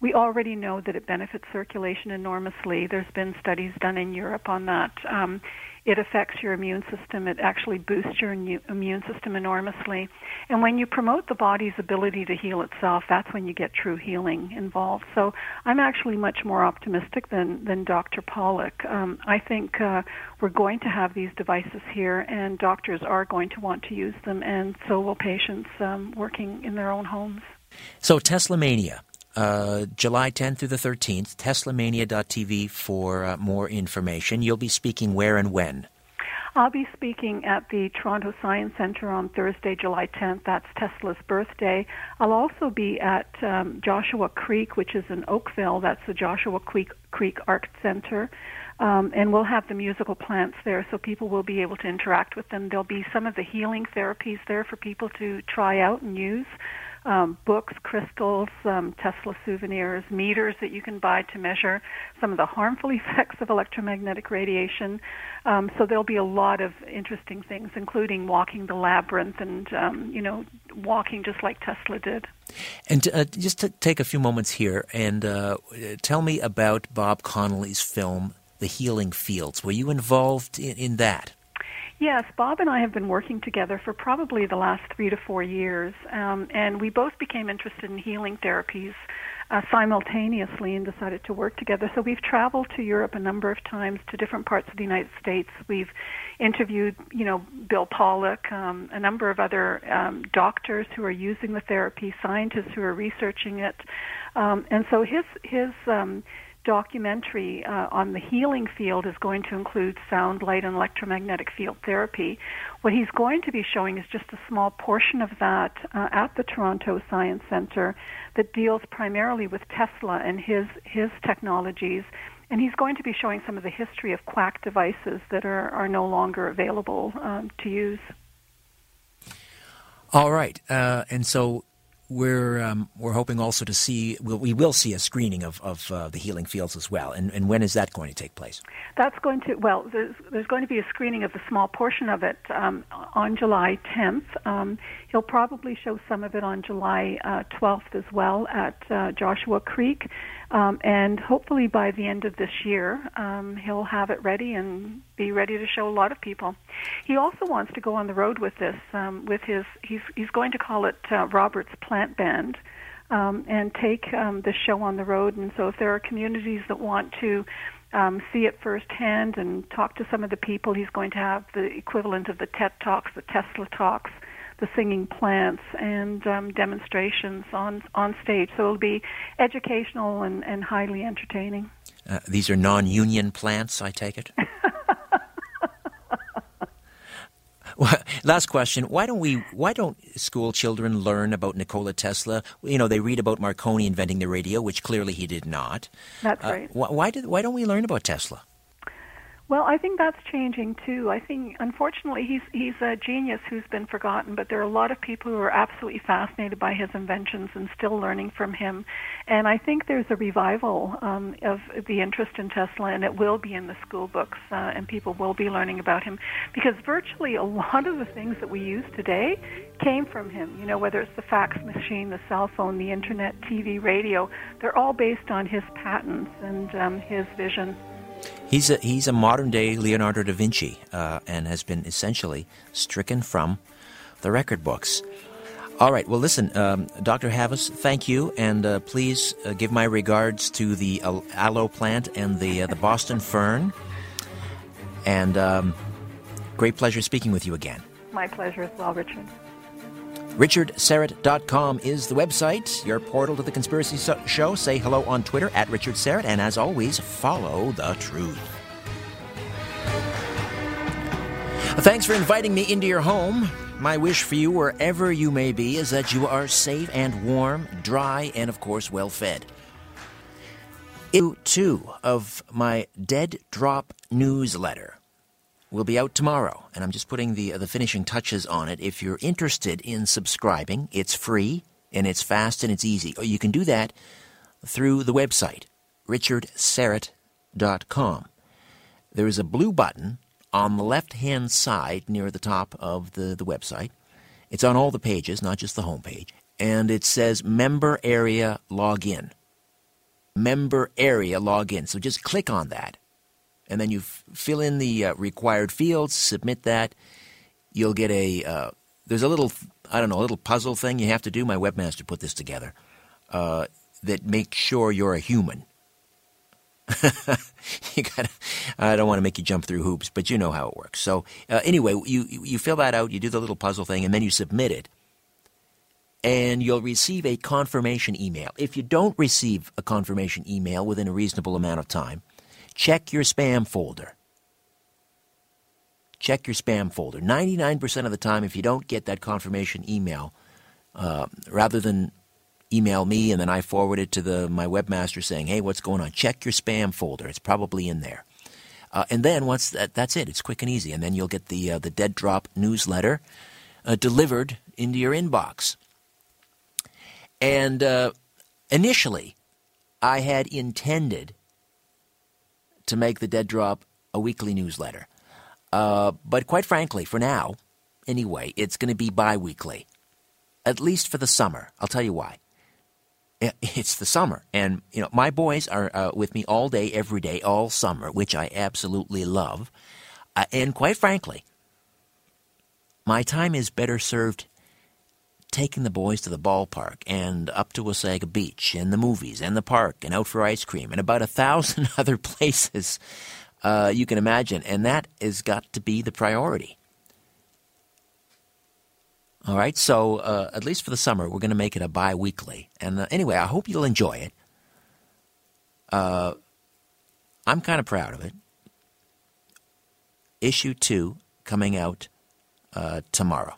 We already know that it benefits circulation enormously. There's been studies done in Europe on that. Um, it affects your immune system. It actually boosts your immune system enormously. And when you promote the body's ability to heal itself, that's when you get true healing involved. So I'm actually much more optimistic than, than Dr. Pawluk. Um, I think uh, we're going to have these devices here, and doctors are going to want to use them, and so will patients um, working in their own homes. So, Tesla Mania. Uh, July 10th through the 13th, teslamania.tv for uh, more information. You'll be speaking where and when? I'll be speaking at the Toronto Science Center on Thursday, July 10th. That's Tesla's birthday. I'll also be at um, Joshua Creek, which is in Oakville. That's the Joshua Creek, Creek Art Center. Um, and we'll have the musical plants there so people will be able to interact with them. There'll be some of the healing therapies there for people to try out and use um, books, crystals, um, Tesla souvenirs, meters that you can buy to measure some of the harmful effects of electromagnetic radiation. Um, so there'll be a lot of interesting things, including walking the labyrinth and um, you know walking just like Tesla did. And uh, just to take a few moments here and uh, tell me about Bob Connolly's film, The Healing Fields. Were you involved in, in that? Yes, Bob and I have been working together for probably the last three to four years, um, and we both became interested in healing therapies uh, simultaneously and decided to work together. So we've traveled to Europe a number of times to different parts of the United States. We've interviewed, you know, Bill Pawluk, um, a number of other um, doctors who are using the therapy, scientists who are researching it, um, and so his his um, documentary uh, on the healing field is going to include sound, light, and electromagnetic field therapy. What he's going to be showing is just a small portion of that uh, at the Toronto Science Center that deals primarily with Tesla and his his technologies. And he's going to be showing some of the history of quack devices that are, are no longer available um, to use. All right. Uh, and so we're um, we're hoping also to see we will see a screening of of uh, the healing fields as well. And, and when is that going to take place? That's going to well, there's there's going to be a screening of a small portion of it um, on July 10th. Um, he'll probably show some of it on July uh, 12th as well at uh, Joshua Creek, um, and hopefully by the end of this year um, he'll have it ready and be ready to show a lot of people. He also wants to go on the road with this um, with his he's he's going to call it uh, Robert's Plant Band. Um, and take um, the show on the road. And so, if there are communities that want to um, see it firsthand and talk to some of the people. He's going to have the equivalent of the TED Talks, the Tesla Talks, the singing plants, and um, demonstrations on on stage. So it'll be educational and, and highly entertaining. Uh, these are non-union plants, I take it. Last question: Why don't we? Why don't school children learn about Nikola Tesla? You know, they read about Marconi inventing the radio, which clearly he did not. That's uh, right. Why, why did? Why don't we learn about Tesla? Well, I think that's changing too. I think, unfortunately, he's he's a genius who's been forgotten, but there are a lot of people who are absolutely fascinated by his inventions and still learning from him. And I think there's a revival um, of the interest in Tesla, and it will be in the school books, uh, and people will be learning about him because virtually a lot of the things that we use today came from him. You know, whether it's the fax machine, the cell phone, the internet, TV, radio, they're all based on his patents and um, his vision. He's a, he's a modern day Leonardo da Vinci uh, and has been essentially stricken from the record books. All right, well, listen, um, Dr. Havas, thank you, and uh, please uh, give my regards to the aloe plant and the, uh, the Boston fern. And um, great pleasure speaking with you again. My pleasure as well, Richard. RichardSyrett.com is the website, your portal to the Conspiracy Show. Say hello on Twitter at Richard Syrett, and as always, follow the truth. Thanks for inviting me into your home. My wish for you, wherever you may be, is that you are safe and warm, dry, and of course, well fed. Issue two of my Dead Drop newsletter will be out tomorrow, and I'm just putting the uh, the finishing touches on it. If you're interested in subscribing, it's free and it's fast and it's easy. You can do that through the website, richardsyrett.com. There is a blue button on the left hand side near the top of the, the website. It's on all the pages, not just the home page. And it says Member Area Login. Member Area Login. So just click on that. And then you f- fill in the uh, required fields, submit that. You'll get a, uh, there's a little, I don't know, a little puzzle thing you have to do. My webmaster put this together uh, that makes sure you're a human. you gotta, I don't want to make you jump through hoops, but you know how it works. So uh, anyway, you you fill that out, you do the little puzzle thing, and then you submit it, and you'll receive a confirmation email. If you don't receive a confirmation email within a reasonable amount of time, check your spam folder. Check your spam folder. Ninety-nine percent of the time, if you don't get that confirmation email, uh, rather than email me and then I forward it to the my webmaster saying, "Hey, what's going on? Check your spam folder. It's probably in there." Uh, and then once that, that's it, it's quick and easy, and then you'll get the uh, the Dead Drop newsletter uh, delivered into your inbox. And uh, initially, I had intended to make the Dead Drop a weekly newsletter, uh, but quite frankly, for now, anyway, it's going to be bi-weekly, at least for the summer. I'll tell you why it's the summer, and you know my boys are uh, with me all day, every day, all summer, which I absolutely love. Uh, and quite frankly, my time is better served taking the boys to the ballpark and up to Wasaga Beach and the movies and the park and out for ice cream and about a thousand other places uh, you can imagine, and that has got to be the priority. All right, so uh, at least for the summer, we're going to make it a bi weekly. And uh, anyway, I hope you'll enjoy it. Uh, I'm kind of proud of it. Issue two coming out uh, tomorrow.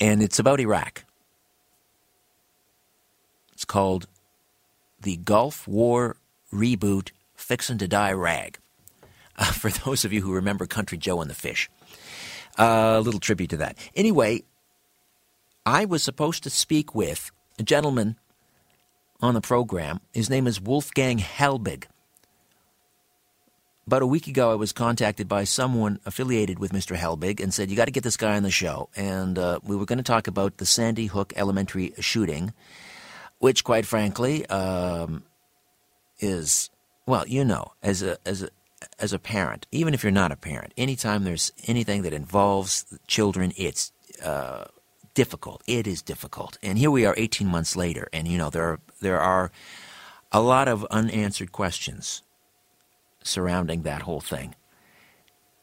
And it's about Iraq. It's called The Gulf War Reboot Fixin' to Die Rag. Uh, for those of you who remember Country Joe and the Fish. A little tribute to that. Anyway, I was supposed to speak with a gentleman on the program. His name is Wolfgang Halbig. About a week ago, I was contacted by someone affiliated with Mr. Halbig and said, You got to get this guy on the show. And uh, we were going to talk about the Sandy Hook Elementary shooting, which, quite frankly, um, is, well, you know, as a, as a, as a parent, even if you're not a parent, anytime there's anything that involves children, it's uh, difficult. It is difficult. And here we are 18 months later, and you know, there are, there are a lot of unanswered questions surrounding that whole thing.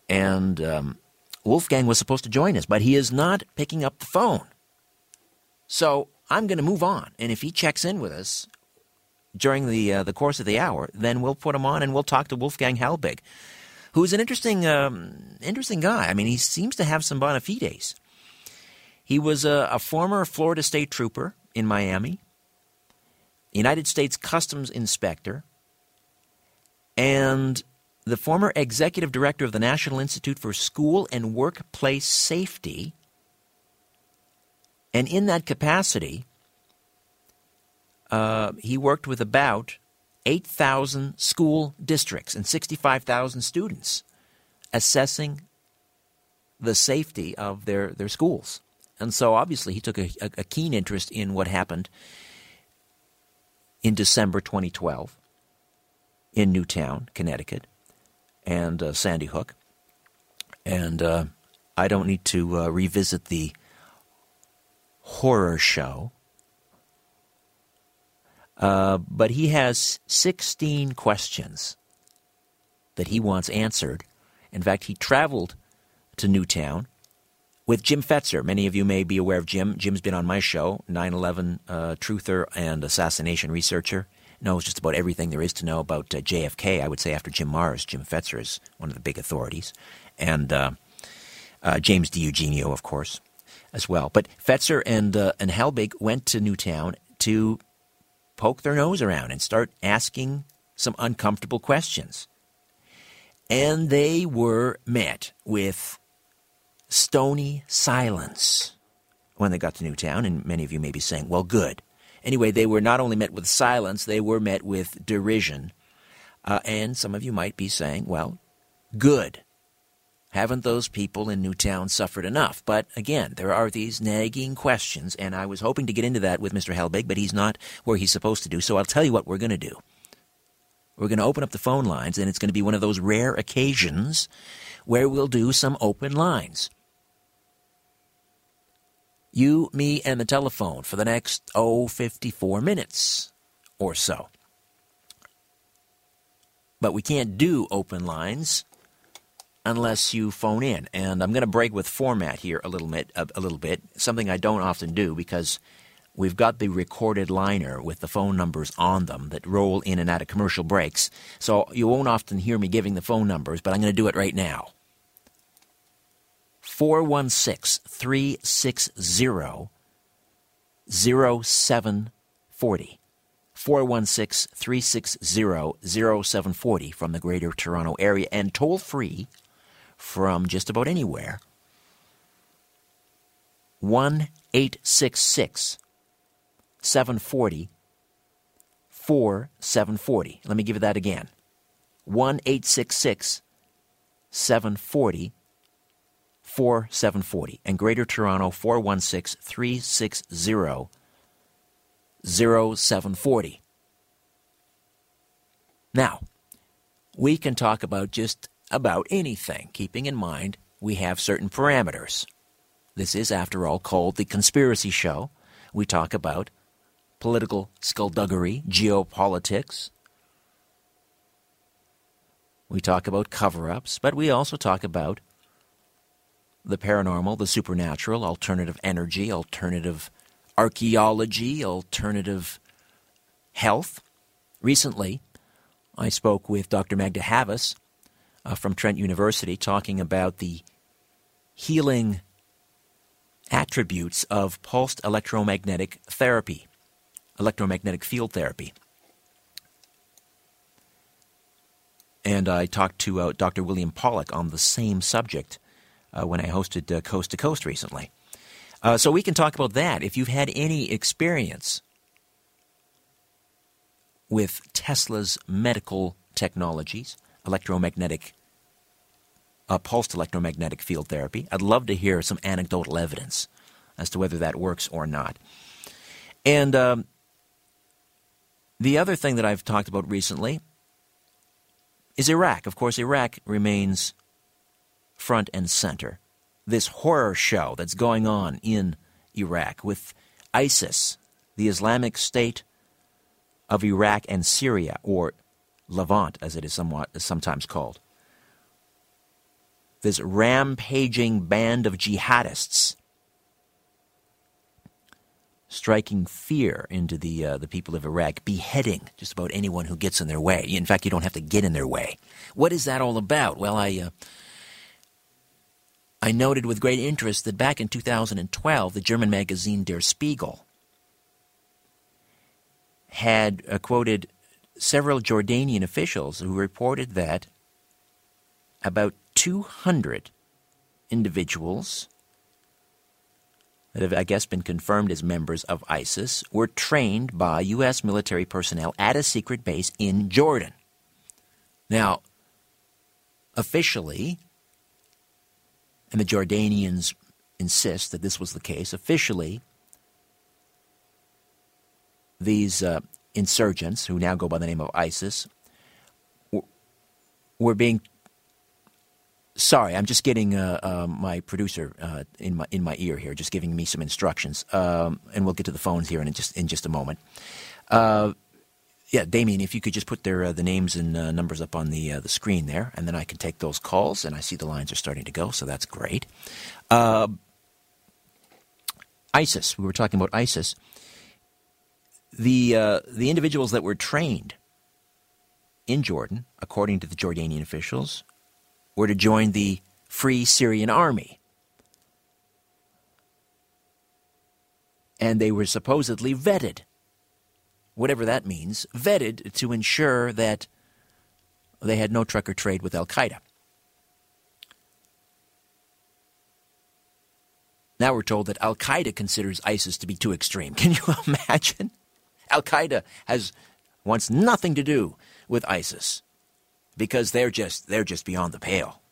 And um, Wolfgang was supposed to join us, but he is not picking up the phone. So I'm going to move on. And if he checks in with us during the uh, the course of the hour, then we'll put him on and we'll talk to Wolfgang Halbig, who's an interesting um, interesting guy. I mean, he seems to have some bona fides. He was a, a former Florida State Trooper in Miami, United States Customs Inspector, and the former executive director of the National Institute for School and Workplace Safety. And in that capacity, uh, he worked with about 8,000 school districts and 65,000 students assessing the safety of their, their schools. And so obviously he took a, a, a keen interest in what happened in December 2012 in Newtown, Connecticut, and uh, Sandy Hook. And uh, I don't need to uh, revisit the horror show. Uh, but he has 16 questions that he wants answered. In fact, he traveled to Newtown with Jim Fetzer. Many of you may be aware of Jim. Jim's been on my show, 9 11 uh, truther and assassination researcher knows just about everything there is to know about uh, JFK. I would say after Jim Marrs, Jim Fetzer is one of the big authorities, and uh, uh, James DiEugenio, of course, as well. But Fetzer and uh, and Halbig went to Newtown to poke their nose around and start asking some uncomfortable questions, and they were met with stony silence when they got to Newtown. And many of you may be saying, "Well, good." Anyway, they were not only met with silence, they were met with derision. Uh, and some of you might be saying, well, good. Haven't those people in Newtown suffered enough? But again, there are these nagging questions, and I was hoping to get into that with Mr. Halbig, but he's not where he's supposed to do. So I'll tell you what we're going to do. We're going to open up the phone lines, and it's going to be one of those rare occasions where we'll do some open lines. You, me, and the telephone for the next, oh, 54 minutes or so. But we can't do open lines unless you phone in. And I'm going to break with format here a little bit, a, little bit, something I don't often do because we've got the recorded liner with the phone numbers on them that roll in and out of commercial breaks. So you won't often hear me giving the phone numbers, but I'm going to do it right now. 416 360 0740. 416 360 0740 from the Greater Toronto Area and toll free from just about anywhere. 1 866 740 4740. Let me give you that again. 1 866 740 4740. And Greater Toronto 416 360 0740. Now, we can talk about just about anything, keeping in mind we have certain parameters. This is, after all, called the Conspiracy Show. We talk about political skullduggery, geopolitics. We talk about cover ups, but we also talk about the paranormal, the supernatural, alternative energy, alternative archaeology, alternative health. Recently, I spoke with Dr. Magda Havas uh, from Trent University talking about the healing attributes of pulsed electromagnetic therapy, electromagnetic field therapy. And I talked to uh, Dr. William Pawluk on the same subject uh, when I hosted uh, Coast to Coast recently. Uh, so we can talk about that. If you've had any experience with Tesla's medical technologies, electromagnetic, uh, pulsed electromagnetic field therapy. I'd love to hear some anecdotal evidence as to whether that works or not. And um, the other thing that I've talked about recently is Iraq. Of course, Iraq remains front and center. This horror show that's going on in Iraq with ISIS, the Islamic State of Iraq and Syria, or Levant, as it is somewhat sometimes called. This rampaging band of jihadists striking fear into the uh, the people of Iraq, beheading just about anyone who gets in their way. In fact, you don't have to get in their way. What is that all about? Well, I uh, I noted with great interest that back in 2012, the German magazine Der Spiegel had uh, quoted several Jordanian officials who reported that about 200 individuals that have, I guess, been confirmed as members of ISIS were trained by U.S. military personnel at a secret base in Jordan. Now, officially, and the Jordanians insist that this was the case, officially, these uh, insurgents, who now go by the name of ISIS, were being. Sorry, I'm just getting uh, uh, my producer uh, in my in my ear here, just giving me some instructions, um, and we'll get to the phones here in just in just a moment. Uh, yeah, Damien, if you could just put their uh, the names and uh, numbers up on the the screen there, and then I can take those calls. And I see the lines are starting to go, so that's great. ISIS. We were talking about ISIS the uh, the individuals that were trained in Jordan, according to the Jordanian officials, were to join the Free Syrian Army. And they were supposedly vetted, whatever that means, vetted to ensure that they had no trucker trade with Al Qaeda. Now we're told that Al Qaeda considers ISIS to be too extreme. Can you imagine? Al Qaeda has wants nothing to do with ISIS because they're just they're just beyond the pale.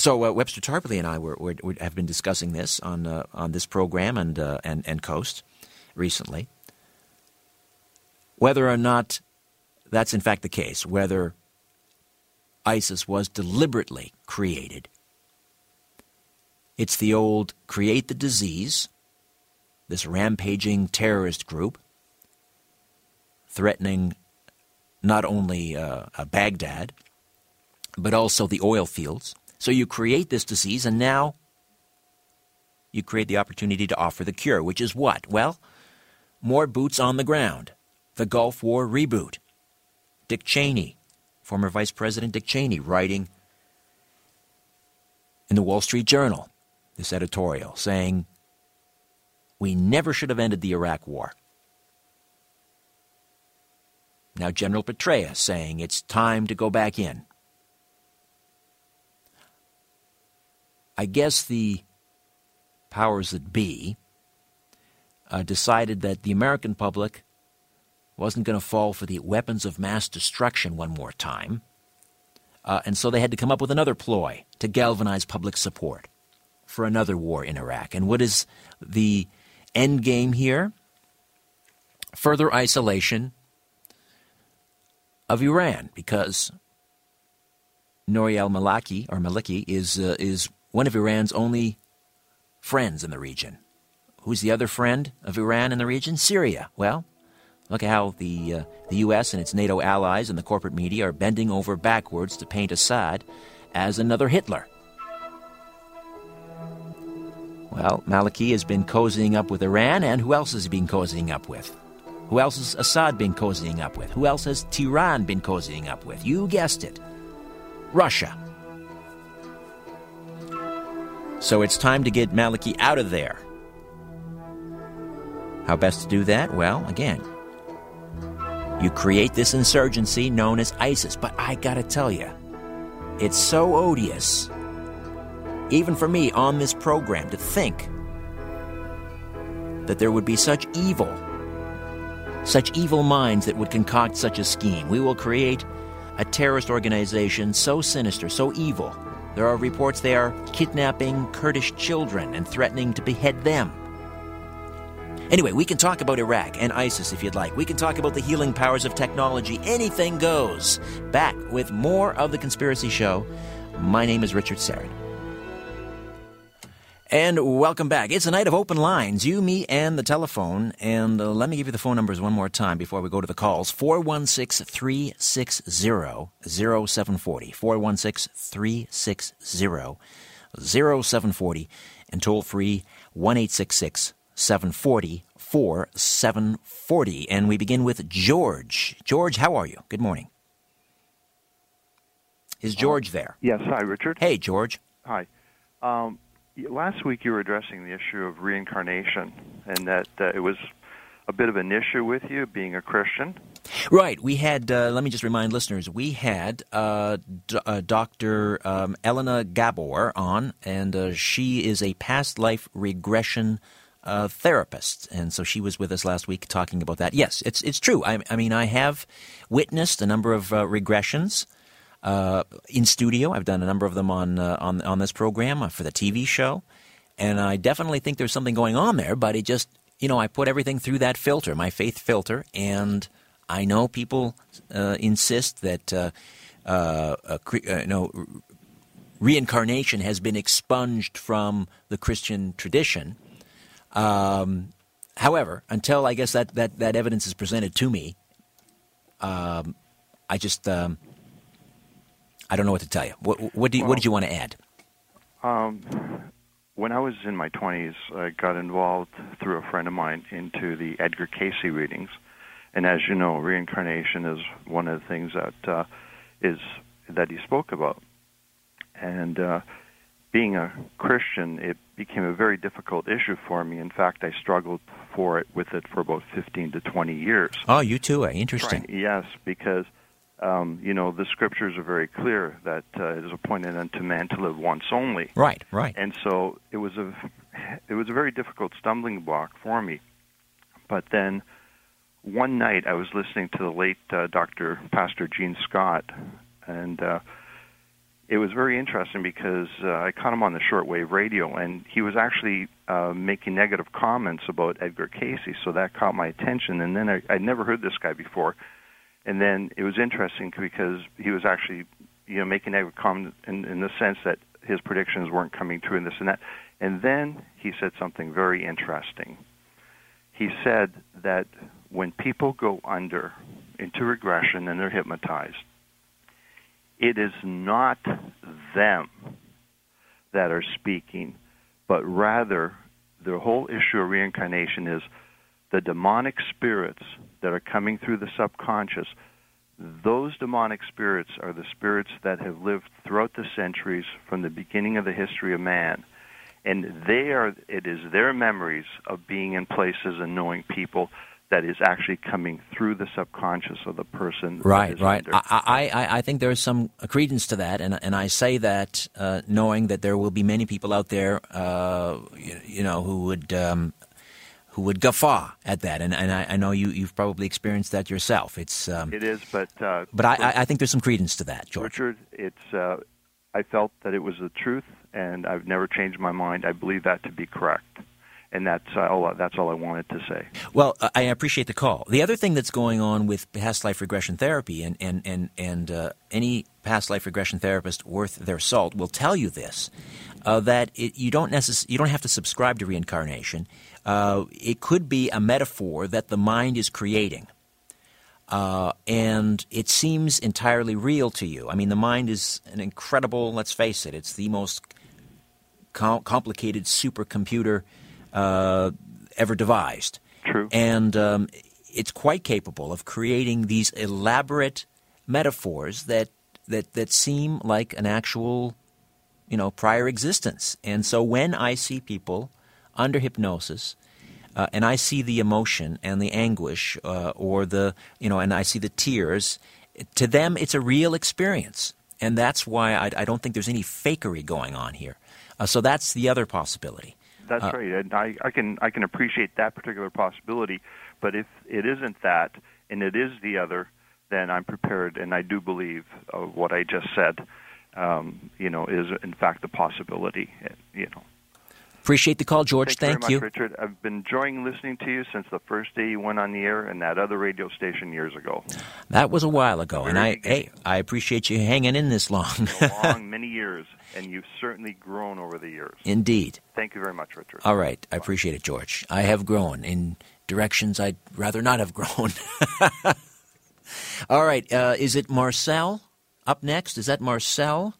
So uh, Webster Tarpley and I were, were, were, have been discussing this on uh, on this program and uh, and and Coast recently. Whether or not that's in fact the case, whether ISIS was deliberately created. It's the old create the disease, this rampaging terrorist group, threatening not only uh, Baghdad, but also the oil fields. So you create this disease, and now you create the opportunity to offer the cure, which is what? Well, more boots on the ground. The Gulf War reboot. Dick Cheney, former Vice President Dick Cheney, writing in the Wall Street Journal this editorial saying, We never should have ended the Iraq War. Now, General Petraeus saying it's time to go back in. I guess the powers that be uh, decided that the American public wasn't going to fall for the weapons of mass destruction one more time. Uh, and so they had to come up with another ploy to galvanize public support for another war in Iraq. And what is the end game here? Further isolation of Iran, because Nouri al-Maliki or Maliki is uh, is one of Iran's only friends in the region. Who's the other friend of Iran in the region? Syria. Well, Look at how the, uh, the U.S. and its NATO allies and the corporate media are bending over backwards to paint Assad as another Hitler. Well, Maliki has been cozying up with Iran, and who else has he been cozying up with? Who else has Assad been cozying up with? Who else has Tehran been cozying up with? You guessed it Russia. So it's time to get Maliki out of there. How best to do that? Well, again, you create this insurgency known as ISIS. But I gotta tell you, it's so odious, even for me on this program, to think that there would be such evil, such evil minds that would concoct such a scheme. We will create a terrorist organization so sinister, so evil. There are reports they are kidnapping Kurdish children and threatening to behead them. Anyway, we can talk about Iraq and ISIS if you'd like. We can talk about the healing powers of technology. Anything goes. Back with more of The Conspiracy Show. My name is Richard Syrett. And welcome back. It's a night of open lines, you, me, and the telephone. And uh, let me give you the phone numbers one more time before we go to the calls 416 360 0740. 416 360 0740. And toll free 1 740 4740. And we begin with George. George, how are you? Good morning. Is George there? Yes. Hi, Richard. Hey, George. Hi. Um, last week you were addressing the issue of reincarnation and that uh, it was a bit of an issue with you being a Christian. Right. We had, uh, let me just remind listeners, we had uh, D- uh, Dr. Um, Elana Gabor on, and uh, she is a past life regression uh, therapist, and so she was with us last week talking about that. Yes, it's it's true. I, I mean, I have witnessed a number of uh, regressions uh, in studio. I've done a number of them on uh, on on this program uh, for the TV show, and I definitely think there's something going on there. But it just you know I put everything through that filter, my faith filter, and I know people uh, insist that you know reincarnation has been expunged from the Christian tradition. Um, however, until I guess that, that, that evidence is presented to me, um, I just um, I don't know what to tell you. What what, you, well, what did you want to add? Um, when I was in my 20s, I got involved through a friend of mine into the Edgar Cayce readings, and as you know, reincarnation is one of the things that uh, is that he spoke about, and uh, being a Christian, it became a very difficult issue for me. In fact, I struggled for it with it for about 15 to 20 years. Oh, you too? Eh? Interesting. Right. Yes, because um, you know the scriptures are very clear that uh, it is appointed unto man to live once only. Right, right. And so it was a it was a very difficult stumbling block for me. But then one night I was listening to the late uh, Dr. Pastor Gene Scott, and uh, it was very interesting because uh, I caught him on the shortwave radio, and he was actually uh, making negative comments about Edgar Cayce, so that caught my attention. And then I, I'd never heard this guy before, and then it was interesting because he was actually, you know, making negative comment in, in the sense that his predictions weren't coming true and this and that. And then he said something very interesting. He said that when people go under into regression and they're hypnotized, it is not them that are speaking, but rather the whole issue of reincarnation is the demonic spirits that are coming through the subconscious. Those demonic spirits are the spirits that have lived throughout the centuries from the beginning of the history of man. And they are it is their memories of being in places and knowing people that is actually coming through the subconscious of the person. Right, right. I, I, I think there's some credence to that, and and I say that uh, knowing that there will be many people out there, uh, you, you, know, who would. Um, who would guffaw at that, and, and I, I, know you, you've probably experienced that yourself. It's um, it is, but uh, but I, I think there's some credence to that, George. Richard. It's uh, I felt that it was the truth, and I've never changed my mind. I believe that to be correct and that's all. That's all I wanted to say. Well, I appreciate the call. The other thing that's going on with past life regression therapy, and and and and uh, any past life regression therapist worth their salt will tell you this: uh, that it, you don't necess- you don't have to subscribe to reincarnation. Uh, it could be a metaphor that the mind is creating. Uh, and it seems entirely real to you. I mean, the mind is an incredible, let's face it, it's the most com- complicated supercomputer uh, ever devised. True. And um, it's quite capable of creating these elaborate metaphors that, that, that seem like an actual, you know, prior existence. And so when I see people under hypnosis, uh, and I see the emotion and the anguish, uh, or the, you know, and I see the tears, to them it's a real experience. And that's why I, I don't think there's any fakery going on here. Uh, so that's the other possibility that's uh, right, and I, I can I can appreciate that particular possibility. But if it isn't that, and it is the other, then I'm prepared, and I do believe of what I just said. Um, you know, is in fact a possibility. You know. Appreciate the call, George. Thank, Thank you, much, Richard. I've been enjoying listening to you since the first day you went on the air and that other radio station years ago. That was a while ago, and I hey, I appreciate you hanging in this long. long, many years, and you've certainly grown over the years. Indeed. Thank you very much, Richard. All right, I appreciate it, George. I have grown in directions I'd rather not have grown. All right, uh, is it Marcel up next? Is that Marcel?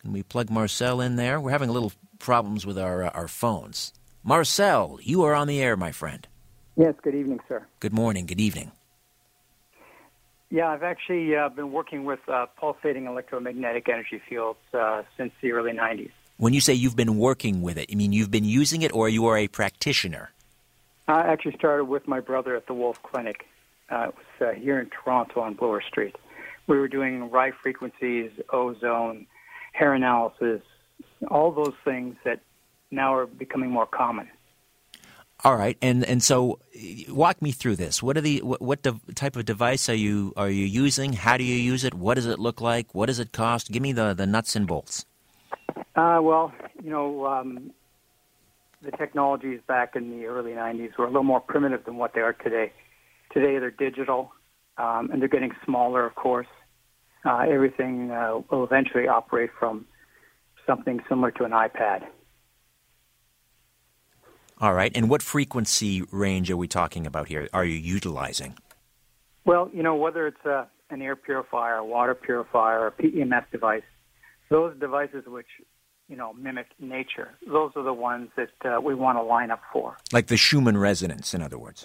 Can we plug Marcel in there? We're having a little problems with our, uh, our phones. Marcel, you are on the air, my friend. Yes, good evening, sir. Good morning, good evening. Yeah, I've actually uh, been working with uh, pulsating electromagnetic energy fields uh, since the early 90s. When you say you've been working with it, you mean you've been using it or you are a practitioner? I actually started with my brother at the Wolf Clinic. Uh, it was uh, here in Toronto on Bloor Street. We were doing Rife frequencies, ozone, hair analysis, all those things that now are becoming more common. All right, and and so walk me through this. What are the what, what de- type of device are you are you using? How do you use it? What does it look like? What does it cost? Give me the the nuts and bolts. Uh, well, you know, um, the technologies back in the early '90s were a little more primitive than what they are today. Today, they're digital, um, and they're getting smaller, of course. Uh, everything uh, will eventually operate from something similar to an iPad. All right. And what frequency range are we talking about here? Are you utilizing? Well, you know, whether it's a, an air purifier, a water purifier, a PEMF device, those devices which, you know, mimic nature, those are the ones that uh, we want to line up for. Like the Schumann resonance, in other words.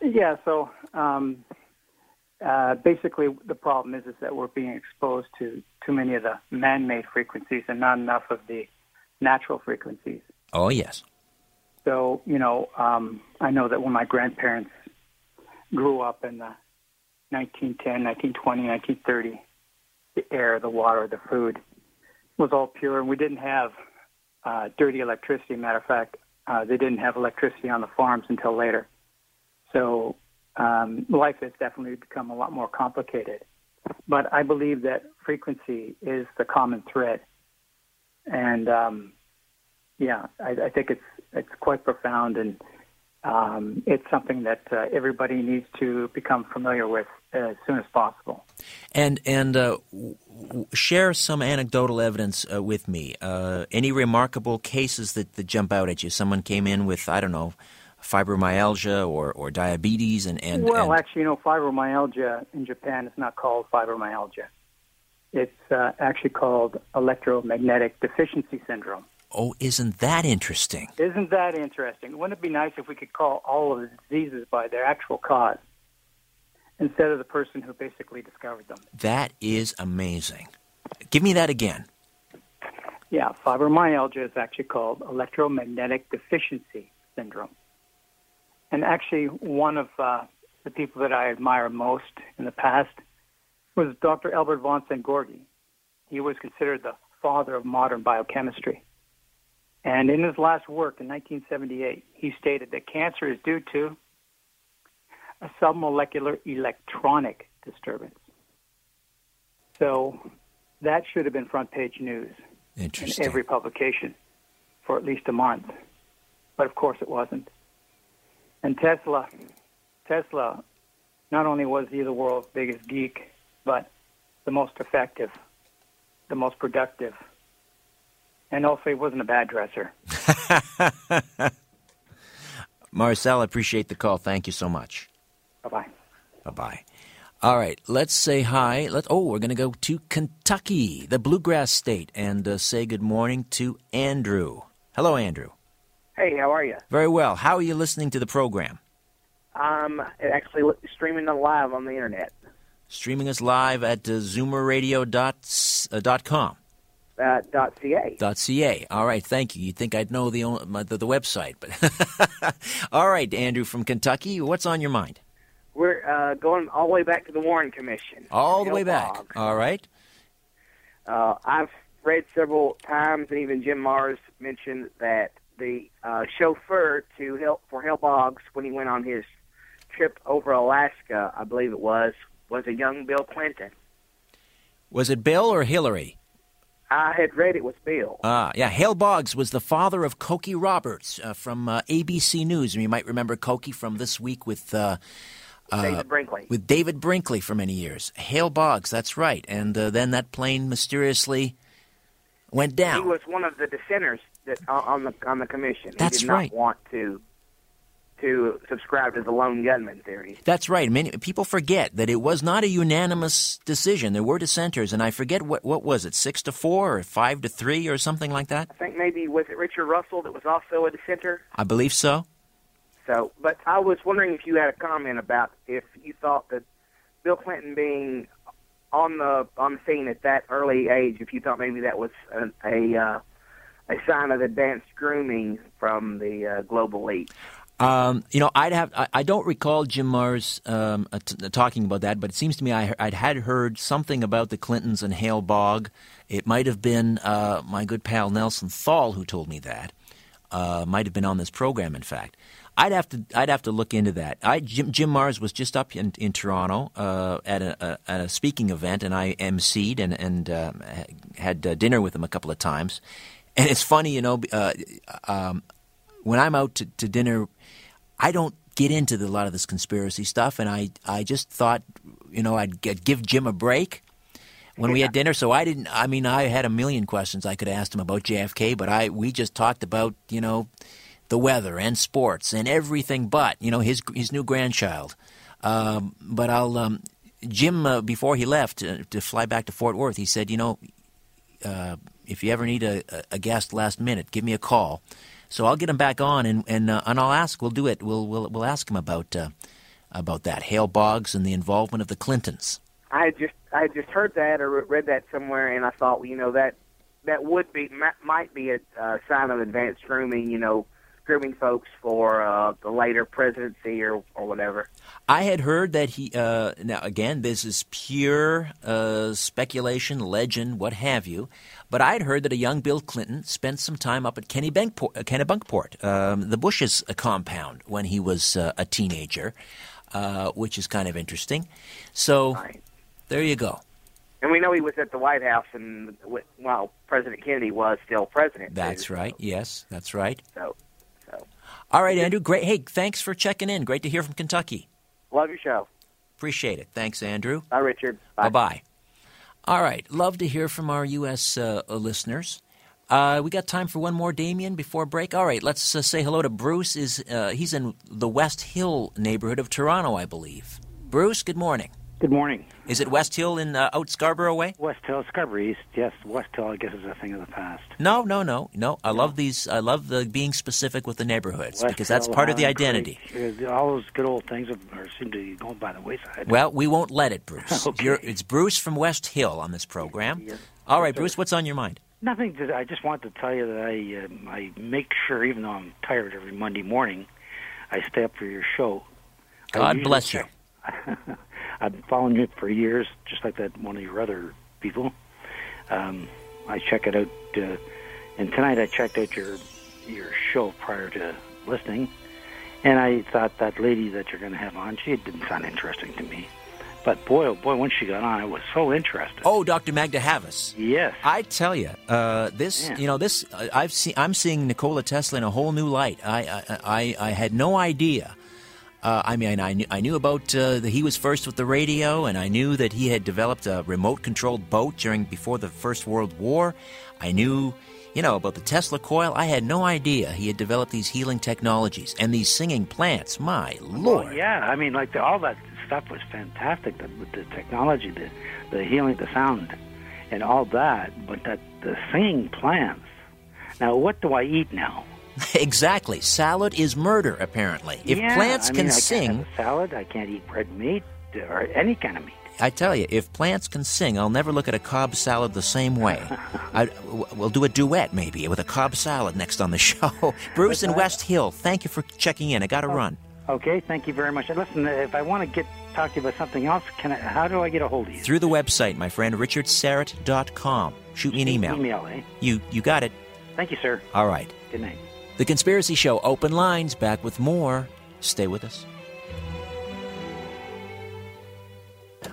Yeah. So um, uh, basically, the problem is is that we're being exposed to too many of the man-made frequencies and not enough of the natural frequencies. Oh yes. So you know, um, I know that when my grandparents grew up in the 1910, 1920, 1930, the air, the water, the food was all pure, and we didn't have uh, dirty electricity. Matter of fact, uh, they didn't have electricity on the farms until later. So um, life has definitely become a lot more complicated. But I believe that frequency is the common thread, and um, yeah, I, I think it's it's quite profound, and um, it's something that uh, everybody needs to become familiar with as soon as possible. And and uh, w- share some anecdotal evidence uh, with me. Uh, any remarkable cases that, that jump out at you? Someone came in with I don't know fibromyalgia or, or diabetes and, and well and actually you know fibromyalgia in japan is not called fibromyalgia. It's uh, actually called electromagnetic deficiency syndrome. Oh isn't that interesting? Isn't that interesting? Wouldn't it be nice if we could call all of the diseases by their actual cause instead of the person who basically discovered them? That is amazing. Give me that again. Yeah fibromyalgia is actually called electromagnetic deficiency syndrome and actually, one of uh, the people that I admire most in the past was Dr. Albert von Szent-Györgyi. He was considered the father of modern biochemistry. And in his last work in 1978, he stated that cancer is due to a submolecular electronic disturbance. So that should have been front page news in every publication for at least a month. But of course it wasn't. And Tesla, Tesla, not only was he the world's biggest geek, but the most effective, the most productive, and also he wasn't a bad dresser. Marcel, I appreciate the call. Thank you so much. Bye bye. Bye bye. All right, let's say hi. Let oh, we're going to go to Kentucky, the bluegrass state, and uh, say good morning to Andrew. Hello, Andrew. Hey, how are you? Very well. How are you listening to the program? I'm actually streaming it live on the internet. Streaming us live at uh, zoomerradio dot, uh, dot com. Uh, dot .ca. Dot .ca. All right, thank you. You'd think I'd know the, the, the website, but all right, Andrew from Kentucky, what's on your mind? We're uh, going all the way back to the Warren Commission. All the way back. Bog. All right. Uh, I've read several times, and even Jim Marrs mentioned that the uh, chauffeur to help for Hale Boggs when he went on his trip over Alaska, I believe it was, was a young Bill Clinton. Was it Bill or Hillary? I had read it was Bill. Ah, yeah. Hale Boggs was the father of Cokie Roberts uh, from uh, ABC News, and you might remember Cokie from this week with uh, uh, David Brinkley. with David Brinkley for many years. Hale Boggs, that's right. And uh, then that plane mysteriously went down. He was one of the dissenters that on the on the commission. That's he did not right. want to to subscribe to the lone gunman theory. That's right. Many people forget that it was not a unanimous decision. There were dissenters, and I forget what what was it, six to four or five to three or something like that. I think maybe was it Richard Russell that was also a dissenter. I believe so. So, but I was wondering if you had a comment about if you thought that Bill Clinton being on the on the scene at that early age, if you thought maybe that was a a, uh, a sign of advanced grooming from the uh, global elite. Um, you know, I'd have. I, I don't recall Jim Marrs um, uh, t- talking about that, but it seems to me I, I'd had heard something about the Clintons and Hale Bog. It might have been uh, my good pal Nelson Thall who told me that. Uh, might have been on this program, in fact. I'd have to. I'd have to look into that. I, Jim, Jim Marrs was just up in, in Toronto uh, at, a, a, at a speaking event, and I emceed and and uh, had uh, dinner with him a couple of times. And it's funny, you know, uh, um, when I'm out to, to dinner, I don't get into the, a lot of this conspiracy stuff, and I I just thought, you know, I'd get, give Jim a break when we had dinner. So I didn't. I mean, I had a million questions I could have asked him about JFK, but I we just talked about you know the weather and sports and everything, but you know his his new grandchild. Um, but I'll um, Jim uh, before he left uh, to fly back to Fort Worth, he said, you know, uh, if you ever need a, a guest last minute, give me a call. So I'll get him back on, and and, uh, and I'll ask. We'll do it. We'll we'll we'll ask him about uh, about that Hale Boggs and the involvement of the Clintons. I had just I had just heard that or read that somewhere, and I thought, well, you know, that that would be might- might be a uh, sign of advanced grooming. You know, grooming folks for uh, the later presidency or, or whatever. I had heard that he. Uh, now, again, this is pure uh, speculation, legend, what have you. But I'd heard that a young Bill Clinton spent some time up at Kennebunkport, uh, Kennebunkport um, the Bush's uh, compound, when he was uh, a teenager, uh, which is kind of interesting. So, Right. there you go. And we know he was at the White House, and while President Kennedy was still president. That's too, right. Yes, that's right. So, so All right, Andrew. Great. Hey, thanks for checking in. Great to hear from Kentucky. love your show. Appreciate it. Thanks, Andrew. Bye, Richard. Bye bye. All right. Love to hear from our U.S. Uh, listeners. Uh, we got time for one more, Damien, before break. All right, let's uh, say hello to Bruce. Is uh, he's in the West Hill neighborhood of Toronto, I believe. Bruce, good morning. Good morning. Is it West Hill in uh, out Scarborough way? West Hill, Scarborough East. Yes, West Hill, I guess, is a thing of the past. No, no, no, no. I love these. I love the being specific with the neighborhoods West because that's Hill, part of the identity. Creek, All those good old things are, seem to be going by the wayside. Well, we won't let it, Bruce. Okay. You're, it's Bruce from West Hill on this program. Yes. All right, Yes. Bruce, what's on your mind? Nothing. To, I just want to tell you that I um, I make sure, even though I'm tired every Monday morning, I stay up for your show. God bless you. I've been following you for years, just like that one of your other people. Um, I check it out, uh, and tonight I checked out your your show prior to listening, and I thought that lady that you're going to have on, she didn't sound interesting to me. But boy, oh boy, when she got on, I was so interested. Oh, Dr. Magda Havas. yes. I tell you, uh, this Yeah. you know this uh, I've seen. I'm seeing Nikola Tesla in a whole new light. I I I, I had no idea. Uh, I mean, I knew, I knew about uh, that he was first with the radio, and I knew that he had developed a remote-controlled boat during before the First World War. I knew, you know, about the Tesla coil. I had no idea he had developed these healing technologies and these singing plants. My lord! Well, yeah, I mean, like the, all that stuff was fantastic. The, with the technology, the the healing, the sound, and all that. But that the singing plants. Now, what do I eat now? exactly. Salad is murder, apparently. If Yeah, plants I mean, can I sing, salad. I can't eat red meat or any kind of meat. I tell you, if plants can sing, I'll never look at a Cobb salad the same way. I, we'll do a duet maybe with a Cobb salad next on the show. Bruce in West Hill, thank you for checking in. I got to run. Okay, thank you very much. Listen, if I want to get talk to you about something else, can I, how do I get a hold of you? Through the website, my friend, richardsyrett.com. Shoot me an email. Email, eh? You, you got it. Thank you, sir. All right. Good night. The Conspiracy Show, open lines, back with more. Stay with us.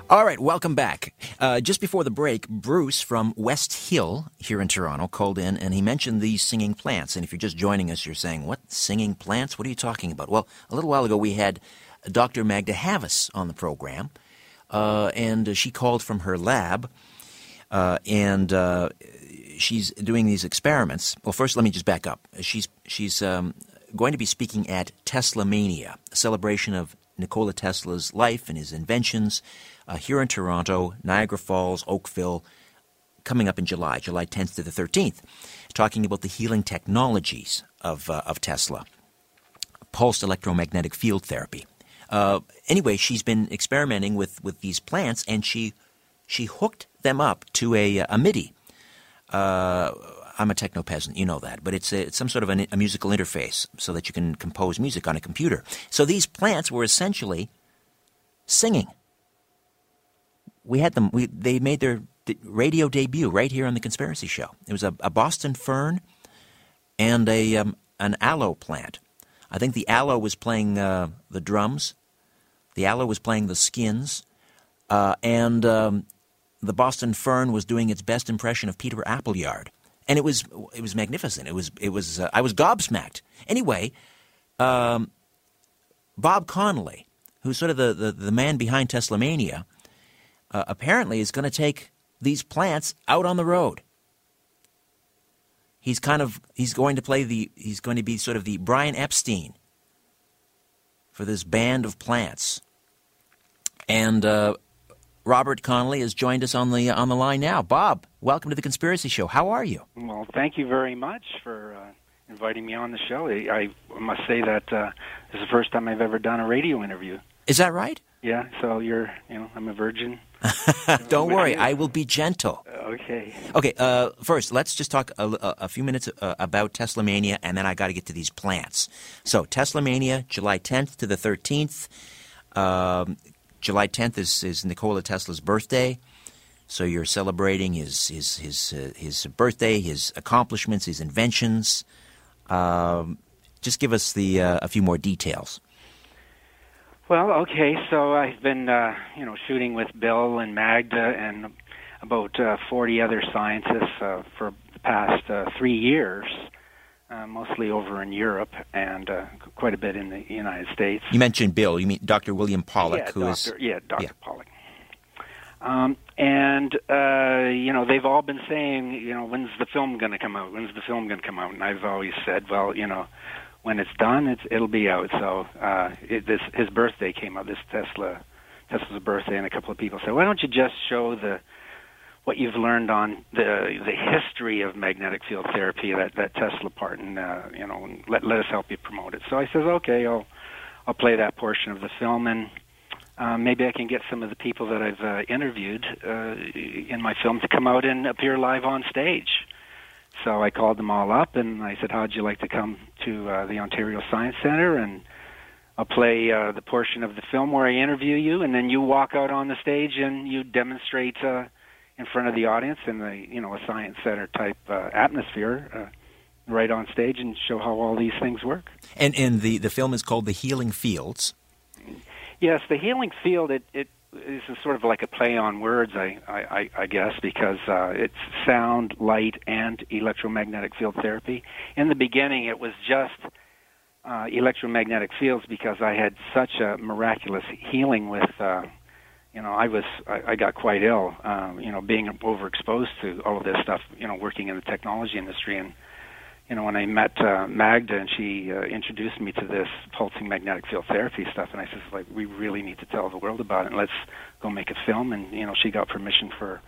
All right, welcome back. Uh, just before the break, Bruce from West Hill here in Toronto called in and he mentioned these singing plants. And if you're just joining us, you're saying, What? Singing plants? What are you talking about? Well, a little while ago we had Dr. Magda Havas on the program, uh, and she called from her lab. Uh, and uh, she's doing these experiments. Well, first, let me just back up. She's she's um, going to be speaking at Tesla Mania, a celebration of Nikola Tesla's life and his inventions, uh, here in Toronto, Niagara Falls, Oakville, coming up in July, July 10th to the 13th, talking about the healing technologies of uh, of Tesla, pulsed electromagnetic field therapy. Uh, anyway, she's been experimenting with, with these plants, and she she hooked them up to a, a MIDI. Uh, I'm a techno peasant, you know that, but it's, a, it's some sort of an, a musical interface so that you can compose music on a computer. So these plants were essentially singing. We had them. We, they made their radio debut right here on the Conspiracy Show. It was a, a Boston fern and a um, an aloe plant. I think the aloe was playing uh, the drums. The aloe was playing the skins, uh, and um, the Boston fern was doing its best impression of Peter Appleyard, and it was it was magnificent. It was it was uh, I was gobsmacked. Anyway, um, Bob Connolly, who's sort of the, the, the man behind Teslamania, uh, apparently is going to take these plants out on the road. He's kind of he's going to play the he's going to be sort of the Brian Epstein for this band of plants. And uh, Robert Connolly has joined us on the on the line now. Bob, welcome to the Conspiracy Show. How are you? Well, thank you very much for uh, inviting me on the show. I, I must say that uh, this is the first time I've ever done a radio interview. Is that right? Yeah. So you're, you know, I'm a virgin. Don't worry, I will be gentle. Okay. Okay, uh, first, let's just talk a, a, few minutes uh, about Tesla Mania, and then I got to get to these plants. So, Tesla Mania, July 10th to the 13th. Um, July 10th is, is Nikola Tesla's birthday. So you're celebrating his his his uh, his birthday, his accomplishments, his inventions. Um, just give us the uh, a few more details. Well, okay. So I've been, uh, you know, shooting with Bill and Magda and about uh, 40 other scientists uh, for the past uh, three years, uh, mostly over in Europe and uh, quite a bit in the United States. You mentioned Bill. You mean Dr. William Pawluk, yeah, who is Dr. yeah, Dr. yeah. Pawluk. Um, and uh, you know, they've all been saying, you know, when's the film going to come out? When's the film going to come out? And I've always said, well, you know, when it's done, it's it'll be out. So uh, it, this his birthday came up. This Tesla Tesla's birthday, and a couple of people said, why don't you just show the what you've learned on the the history of magnetic field therapy, that that Tesla part, and uh, you know, let let us help you promote it. So I says, okay, I'll I'll play that portion of the film, and uh, maybe I can get some of the people that I've uh, interviewed uh, in my film to come out and appear live on stage. So I called them all up and I said, "How'd you like to come to uh, the Ontario Science Center?" And I'll play uh, the portion of the film where I interview you, and then you walk out on the stage and you demonstrate uh, in front of the audience in the you know a science center type uh, atmosphere, uh, right on stage, and show how all these things work. and and the the film is called The Healing Fields. Yes, the healing field. It it is a sort of like a play on words, I I, I guess, because uh, it's sound, light, and electromagnetic field therapy. In the beginning, it was just uh, electromagnetic fields because I had such a miraculous healing with. Uh, you know, I was I, I got quite ill. Um, you know, being overexposed to all of this stuff. You know, working in the technology industry and you know, when I met uh, Magda and she uh, introduced me to this pulsing magnetic field therapy stuff, and I said, like, we really need to tell the world about it. Let's go make a film. And you know, she got permission for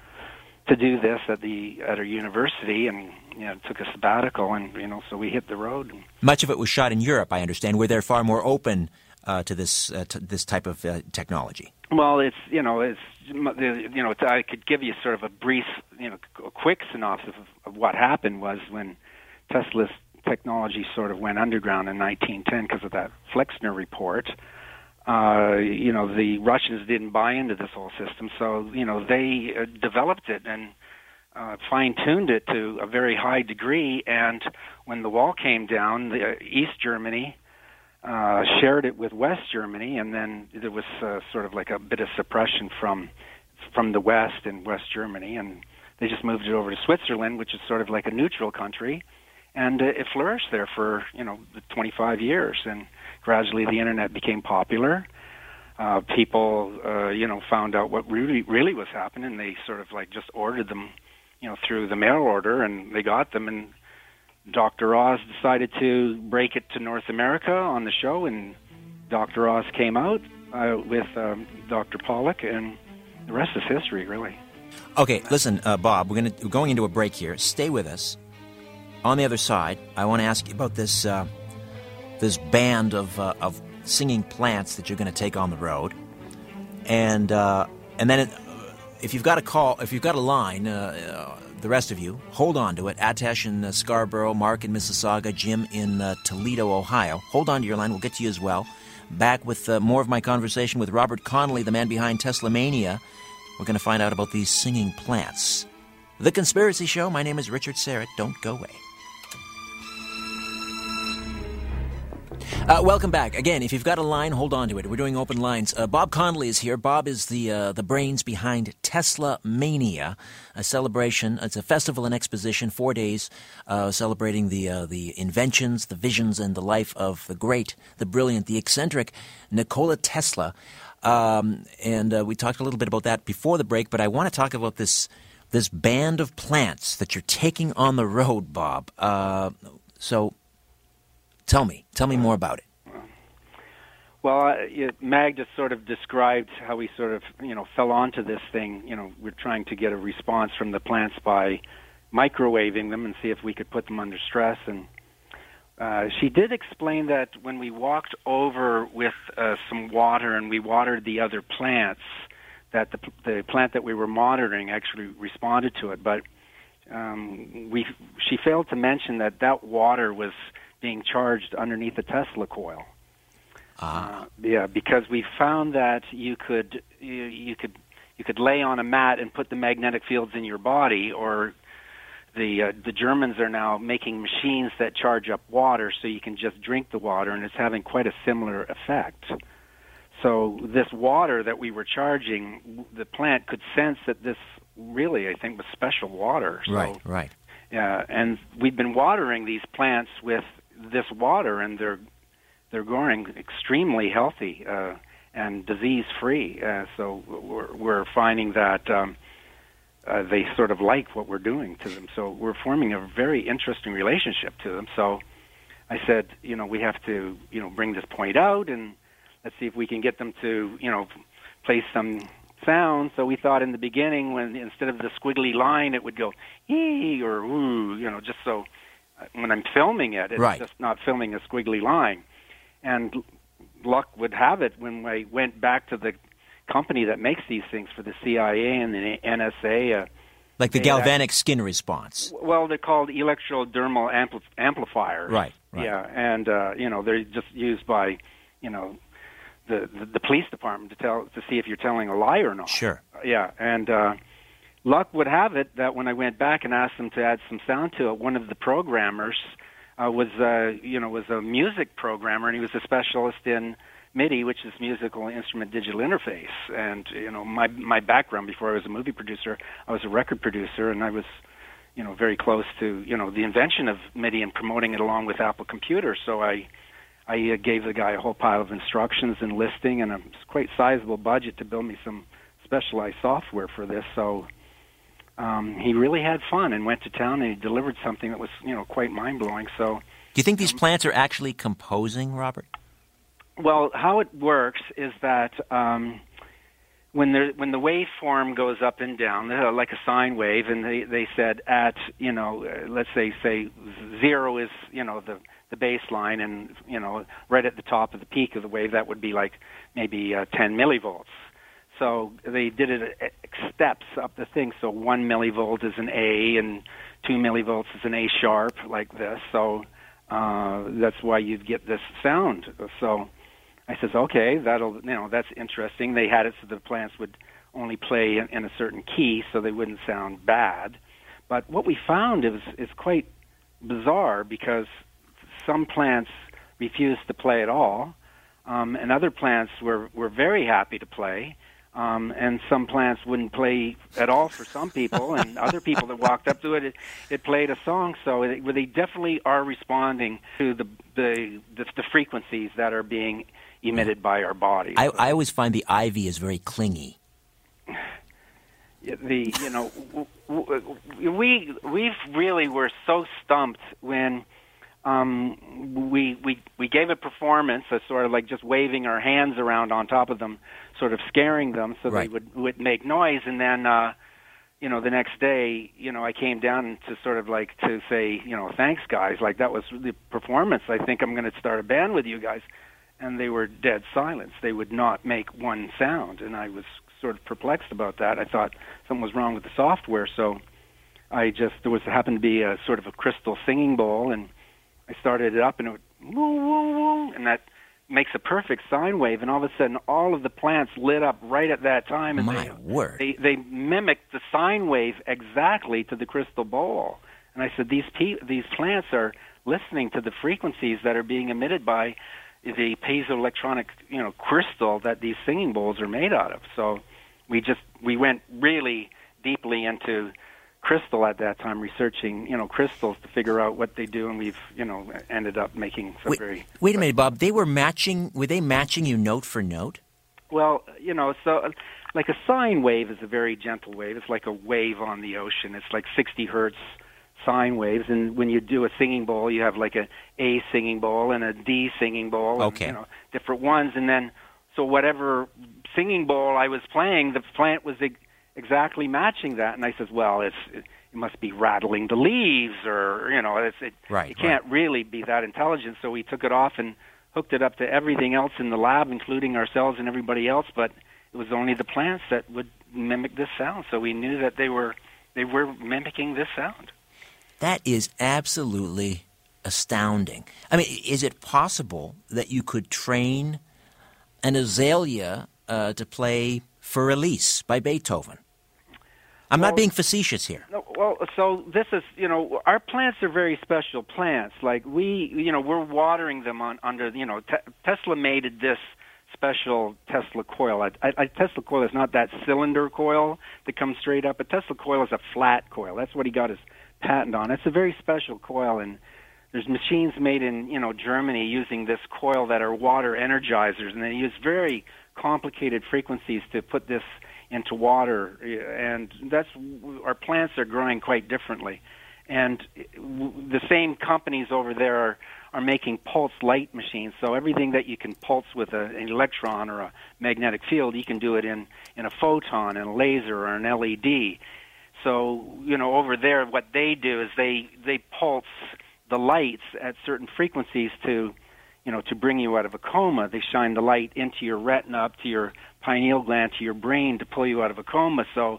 to do this at the at her university, and you know, took a sabbatical, and you know, so we hit the road. Much of it was shot in Europe, I understand, where they're far more open to this uh, to this type of uh, technology. Well, it's you know it's you know I could give you sort of a brief you know a quick synopsis of, of what happened was when Tesla's technology sort of went underground in 1910 because of that Flexner report. Uh, you know the Russians didn't buy into this whole system, so you know they uh, developed it and uh, fine-tuned it to a very high degree. And when the wall came down, the, uh, East Germany uh, shared it with West Germany, and then there was uh, sort of like a bit of suppression from from the West in West Germany, and they just moved it over to Switzerland, which is sort of like a neutral country, and uh, it flourished there for you know 25 years, and gradually the internet became popular. Uh, people, uh, you know, found out what really really was happening. They sort of like just ordered them, you know, through the mail order, and they got them, and Dr. Oz decided to break it to North America on the show, and Dr. Oz came out uh, with um, Dr. Pawluk, and the rest is history, really. Okay, listen, uh, Bob, we're, gonna, we're going into a break here. Stay with us. On the other side, I want to ask you about this uh, this band of uh, of singing plants that you're going to take on the road, and uh, and then it, if you've got a call, if you've got a line, uh, uh, the rest of you hold on to it. Atesh in uh, Scarborough, Mark in Mississauga, Jim in uh, Toledo, Ohio. Hold on to your line. We'll get to you as well. Back with uh, more of my conversation with Robert Connolly, the man behind Tesla Mania. We're going to find out about these singing plants. The Conspiracy Show. My name is Richard Syrett. Don't go away. Uh, welcome back. Again, if you've got a line, hold on to it. We're doing open lines. Uh, Bob Connolly is here. Bob is the uh, the brains behind Tesla Mania, a celebration. It's a festival and exposition, four days, uh, celebrating the uh, the inventions, the visions, and the life of the great, the brilliant, the eccentric Nikola Tesla. Um, and uh, we talked a little bit about that before the break, but I want to talk about this this band of plants that you're taking on the road, Bob. so Tell me. Tell me more about it. Well, uh, Mag just sort of described how we sort of, you know, fell onto this thing. You know, we're trying to get a response from the plants by microwaving them and see if we could put them under stress. And Uh, she did explain that when we walked over with uh, some water and we watered the other plants, that the, the plant that we were monitoring actually responded to it. But um, we, she failed to mention that that water was being charged underneath a Tesla coil. Ah. Uh, yeah, because we found that you could you, you could you could lay on a mat and put the magnetic fields in your body, or the uh, the Germans are now making machines that charge up water, so you can just drink the water, and it's having quite a similar effect. So this water that we were charging, the plant could sense that this really, I think, was special water. So, right, right. Yeah, and we've been watering these plants with this water, and they're they're growing extremely healthy uh, and disease free. Uh, so we're, we're finding that um, uh, they sort of like what we're doing to them. So we're forming a very interesting relationship to them. So I said, you know, we have to, you know, bring this point out and let's see if we can get them to, you know, play some sound. So we thought in the beginning, when instead of the squiggly line, it would go ee or woo, you know, just so when I'm filming it, it's Right. just not filming a squiggly line. And luck would have it when I went back to the company that makes these things for the CIA and the NSA. Uh, Like the they galvanic skin response. well, they're called electrodermal ampli- amplifiers. Right, right. Yeah, and uh, you know they're just used by, you know, the, the the police department to tell to see if you're telling a lie or not. Sure. Yeah, and uh, luck would have it that when I went back and asked them to add some sound to it, one of the programmers uh, was uh, you know was a music programmer, and he was a specialist in MIDI, which is musical instrument digital interface. And you know my my background before I was a movie producer, I was a record producer, and I was you know very close to you know the invention of MIDI and promoting it along with Apple Computer. So I I uh, gave the guy a whole pile of instructions and listing and a quite sizable budget to build me some specialized software for this. So um, he really had fun and went to town and he delivered something that was you know quite mind blowing. So Do you think these plants are actually composing, Robert? well, how it works is that um, when there when the waveform goes up and down, uh, like a sine wave, and they they said at you know uh, let's say say zero is you know the the baseline, and you know right at the top of the peak of the wave that would be like maybe uh, 10 millivolts. So they did it at steps up the thing. So one millivolt is an A, and two millivolts is an A sharp, like this. So uh, that's why you'd get this sound. So I says, okay, that'll you know that's interesting. They had it so the plants would only play in, in a certain key, so they wouldn't sound bad. But what we found is is quite bizarre because some plants refused to play at all, um, and other plants were were very happy to play. Um, and some plants wouldn't play at all for some people, and other people that walked up to it, it, it played a song. So it, they definitely are responding to the, the the the frequencies that are being emitted by our bodies. I, I always find the ivy is very clingy. the you know we we really were so stumped when um we we we gave a performance a sort of like just waving our hands around on top of them sort of scaring them so Right. they would would make noise. And then uh you know the next day you know I came down to sort of like to say you know thanks guys. Like that was the performance. I think I'm going to start a band with you guys. And they were dead silence. They would not make one sound. And I was sort of perplexed about that. I thought something was wrong with the software. So I just there was happened to be a sort of a crystal singing bowl. And I started it up and it would woo woo woo and that makes a perfect sine wave and all of a sudden all of the plants lit up right at that time and My they, word. they they mimicked the sine wave exactly to the crystal bowl and I said these pe- these plants are listening to the frequencies that are being emitted by the piezoelectronic you know crystal that these singing bowls are made out of so we just we went really deeply into crystal at that time researching you know crystals to figure out what they do and we've you know ended up making some Wait, very wait a minute, Bob. They were matching. Were they matching you note for note? Well, you know, so like a sine wave is a very gentle wave. It's like a wave on the ocean. It's like 60 hertz sine waves, and when you do a singing bowl, you have like a A singing bowl and a D singing bowl, Okay. and, you know, different ones, and then so whatever singing bowl I was playing, the plant was exactly matching that. And I says, well, it's it must be rattling the leaves, or you know, it's it, right, it can't right. really be that intelligent. So we took it off and hooked it up to everything else in the lab, including ourselves and everybody else. But it was only the plants that would mimic this sound. So we knew that they were they were mimicking this sound. That is absolutely astounding. I mean, is it possible that you could train an azalea uh, to play Für Elise by Beethoven? I'm Well- not being facetious here. No, well, so this is, you know, our plants are very special plants. Like we, you know, we're watering them on under, you know, te- Tesla made this special Tesla coil. A, a Tesla coil is not that cylinder coil that comes straight up. A Tesla coil is a flat coil. That's what he got his patent on. It's a very special coil, and there's machines made in, you know, Germany using this coil that are water energizers, and they use very complicated frequencies to put this into water, and that's our plants are growing quite differently. And the same companies over there are, are making pulse light machines. So everything that you can pulse with a, an electron or a magnetic field, you can do it in, in a photon, and a laser, or an LED. So you know over there, what they do is they they pulse the lights at certain frequencies to you know, to bring you out of a coma. They shine the light into your retina, up to your pineal gland, to your brain, to pull you out of a coma. So,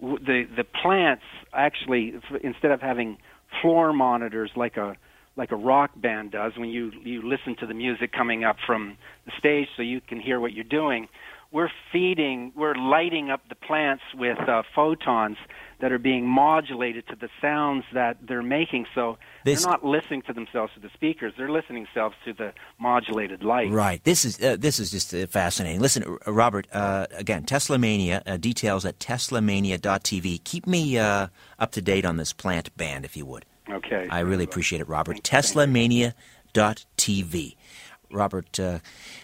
the the plants actually, instead of having floor monitors like a like a rock band does, when you you listen to the music coming up from the stage, so you can hear what you're doing. We're feeding, we're lighting up the plants with uh, photons that are being modulated to the sounds that they're making. So This- they're not listening to themselves to the speakers; they're listening themselves to the modulated light. Right. This is uh, this is just uh, fascinating. Listen, uh, Robert. Uh, again, Tesla Mania uh, details at teslamania.tv. Keep me uh, up to date on this plant band, if you would. Okay. I really appreciate it, Robert. Thank- thank you. TeslaMania.tv. Robert, uh,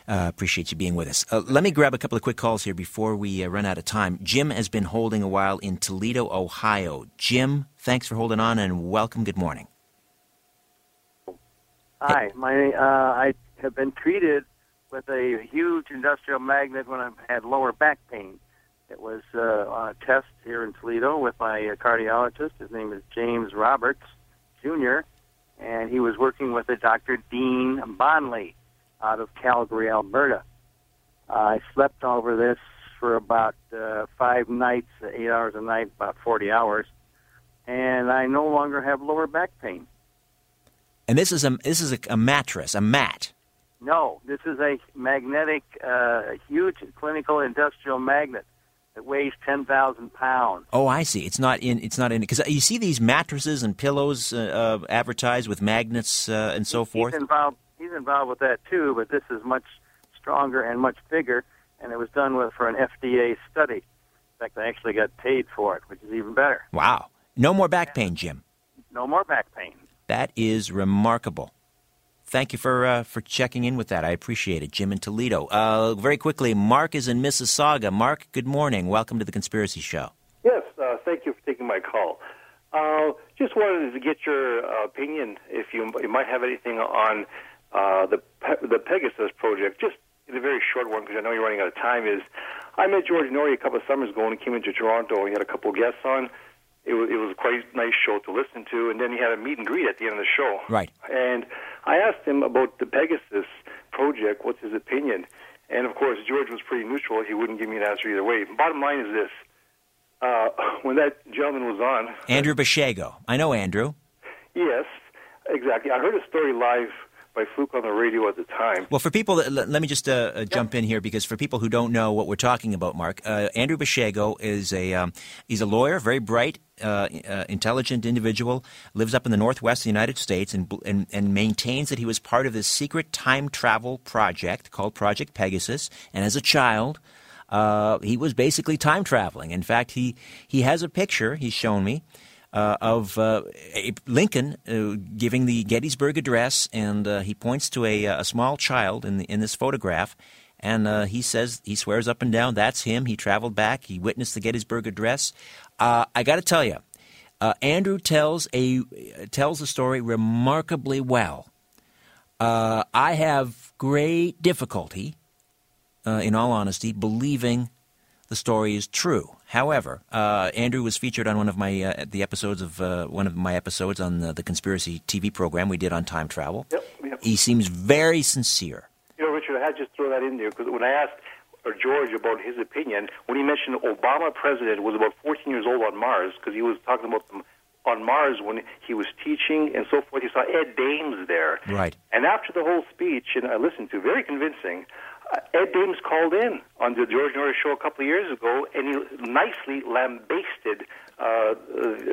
uh, appreciate you being with us. Uh, let me grab a couple of quick calls here before we uh, run out of time. Jim has been holding a while in Toledo, Ohio. Jim, thanks for holding on and welcome. Good morning. Hi, my uh, I have been treated with a huge industrial magnet when I had lower back pain. It was uh, on a test here in Toledo with my uh, cardiologist. His name is James Roberts Jr., and he was working with a Dr. Dean Bonlie out of Calgary, Alberta. I slept over this for about uh, five nights, eight hours a night, about 40 hours, and I no longer have lower back pain. And this is a this is a, a mattress, a mat. No, this is a magnetic, uh, huge clinical industrial magnet that weighs 10,000 pounds. Oh, I see. It's not in. It's not in because you see these mattresses and pillows uh, uh, advertised with magnets uh, and so forth. He's involved, he's involved with that too, but this is much stronger and much bigger, and it was done with for an FDA study. In fact, I actually got paid for it, which is even better. Wow. No more back pain, Jim. No more back pain. That is remarkable. Thank you for uh, for checking in with that. I appreciate it, Jim in Toledo. Uh, very quickly, Mark is in Mississauga. Mark, good morning. Welcome to the Conspiracy Show. Yes, uh, thank you for taking my call. Uh, just wanted to get your uh, opinion, if you, you might have anything on uh, the the Pegasus project. Just a very short one, because I know you're running out of time. Is I met George Noory a couple of summers ago when he came into Toronto. He had a couple of guests on. It was, it was a quite nice show to listen to, and then he had a meet and greet at the end of the show. Right. And I asked him about the Pegasus project. What's his opinion? And of course, George was pretty neutral. He wouldn't give me an answer either way. Bottom line is this: uh, when that gentleman was on, Andrew Basiago. I know Andrew. yes, exactly. I heard a story live by Fluke on the radio at the time. Well, for people, that, let, let me just uh, uh, jump in here because for people who don't know what we're talking about, Mark, uh, Andrew Basiago is a um, he's a lawyer, very bright, uh, uh, intelligent individual, lives up in the northwest of the United States, and, and and maintains that he was part of this secret time travel project called Project Pegasus. And as a child, uh, he was basically time traveling. In fact, he he has a picture he's shown me uh, of uh, Lincoln uh, giving the Gettysburg Address, and uh, he points to a, a small child in the, in this photograph, and uh, he says he swears up and down that's him. He traveled back. He witnessed the Gettysburg Address. Uh, I got to tell you, uh, Andrew tells a tells the story remarkably well. Uh, I have great difficulty, uh, in all honesty, believing the story is true. However, uh, Andrew was featured on one of my uh, the episodes of uh, one of my episodes on the, the, conspiracy TV program we did on time travel. Yep, yep. He seems very sincere. You know, Richard, I had to just throw that in there because when I asked or George about his opinion, when he mentioned Obama president was about 14 years old on Mars because he was talking about them on Mars when he was teaching and so forth. He saw Ed Dames there. Right. And after the whole speech, and I listened to, very convincing, Ed Dames called in on the George Noory show a couple of years ago, and he nicely lambasted uh,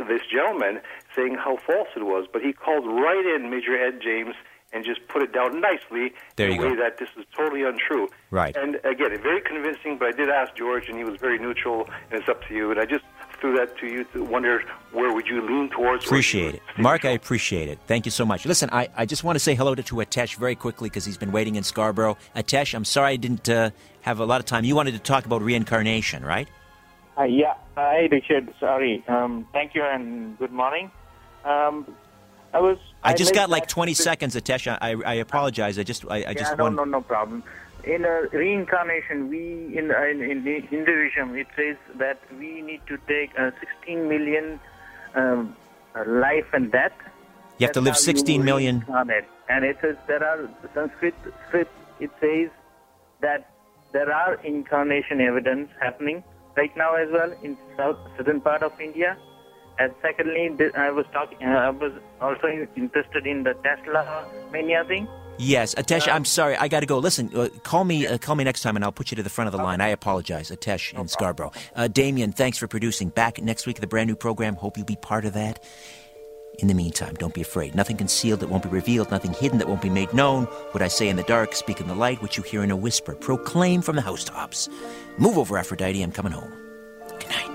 this gentleman, saying how false it was. But he called right in Major Ed Dames and just put it down nicely there in a way go. that this is totally untrue. Right. And again, very convincing, but I did ask George, and he was very neutral, and it's up to you. And I just threw that to you to wonder where would you lean towards. Appreciate it. Mark, I appreciate it. Thank you so much. Listen, I, I just want to say hello to, to Atesh very quickly because he's been waiting in Scarborough. Atesh, I'm sorry I didn't uh, have a lot of time. You wanted to talk about reincarnation, right? Uh, yeah. Hi, Richard. Sorry. Um, thank you and good morning. Um, I was. I, I just got like 20 seconds, Atesh. I, I apologize. I just I, I just yeah, no, want... no, no problem. In a reincarnation, we in in, in Hinduism it says that we need to take uh, 16 million um, life and death. You have to live 16 million. And it says there are Sanskrit script. It says that there are incarnation evidence happening right now as well in south southern part of India and secondly, I was talking. Uh, I was also interested in the Tesla mania thing. Yes, Atesh. I'm sorry. I got to go. Listen, uh, call me. Uh, call me next time, and I'll put you to the front of the line. I apologize, Atesh no in Scarborough. Uh, Damien, thanks for producing. Back next week, the brand new program. Hope you'll be part of that. In the meantime, don't be afraid. Nothing concealed that won't be revealed. Nothing hidden that won't be made known. What I say in the dark, speak in the light. What you hear in a whisper, proclaim from the housetops. Move over, Aphrodite. I'm coming home. Good night.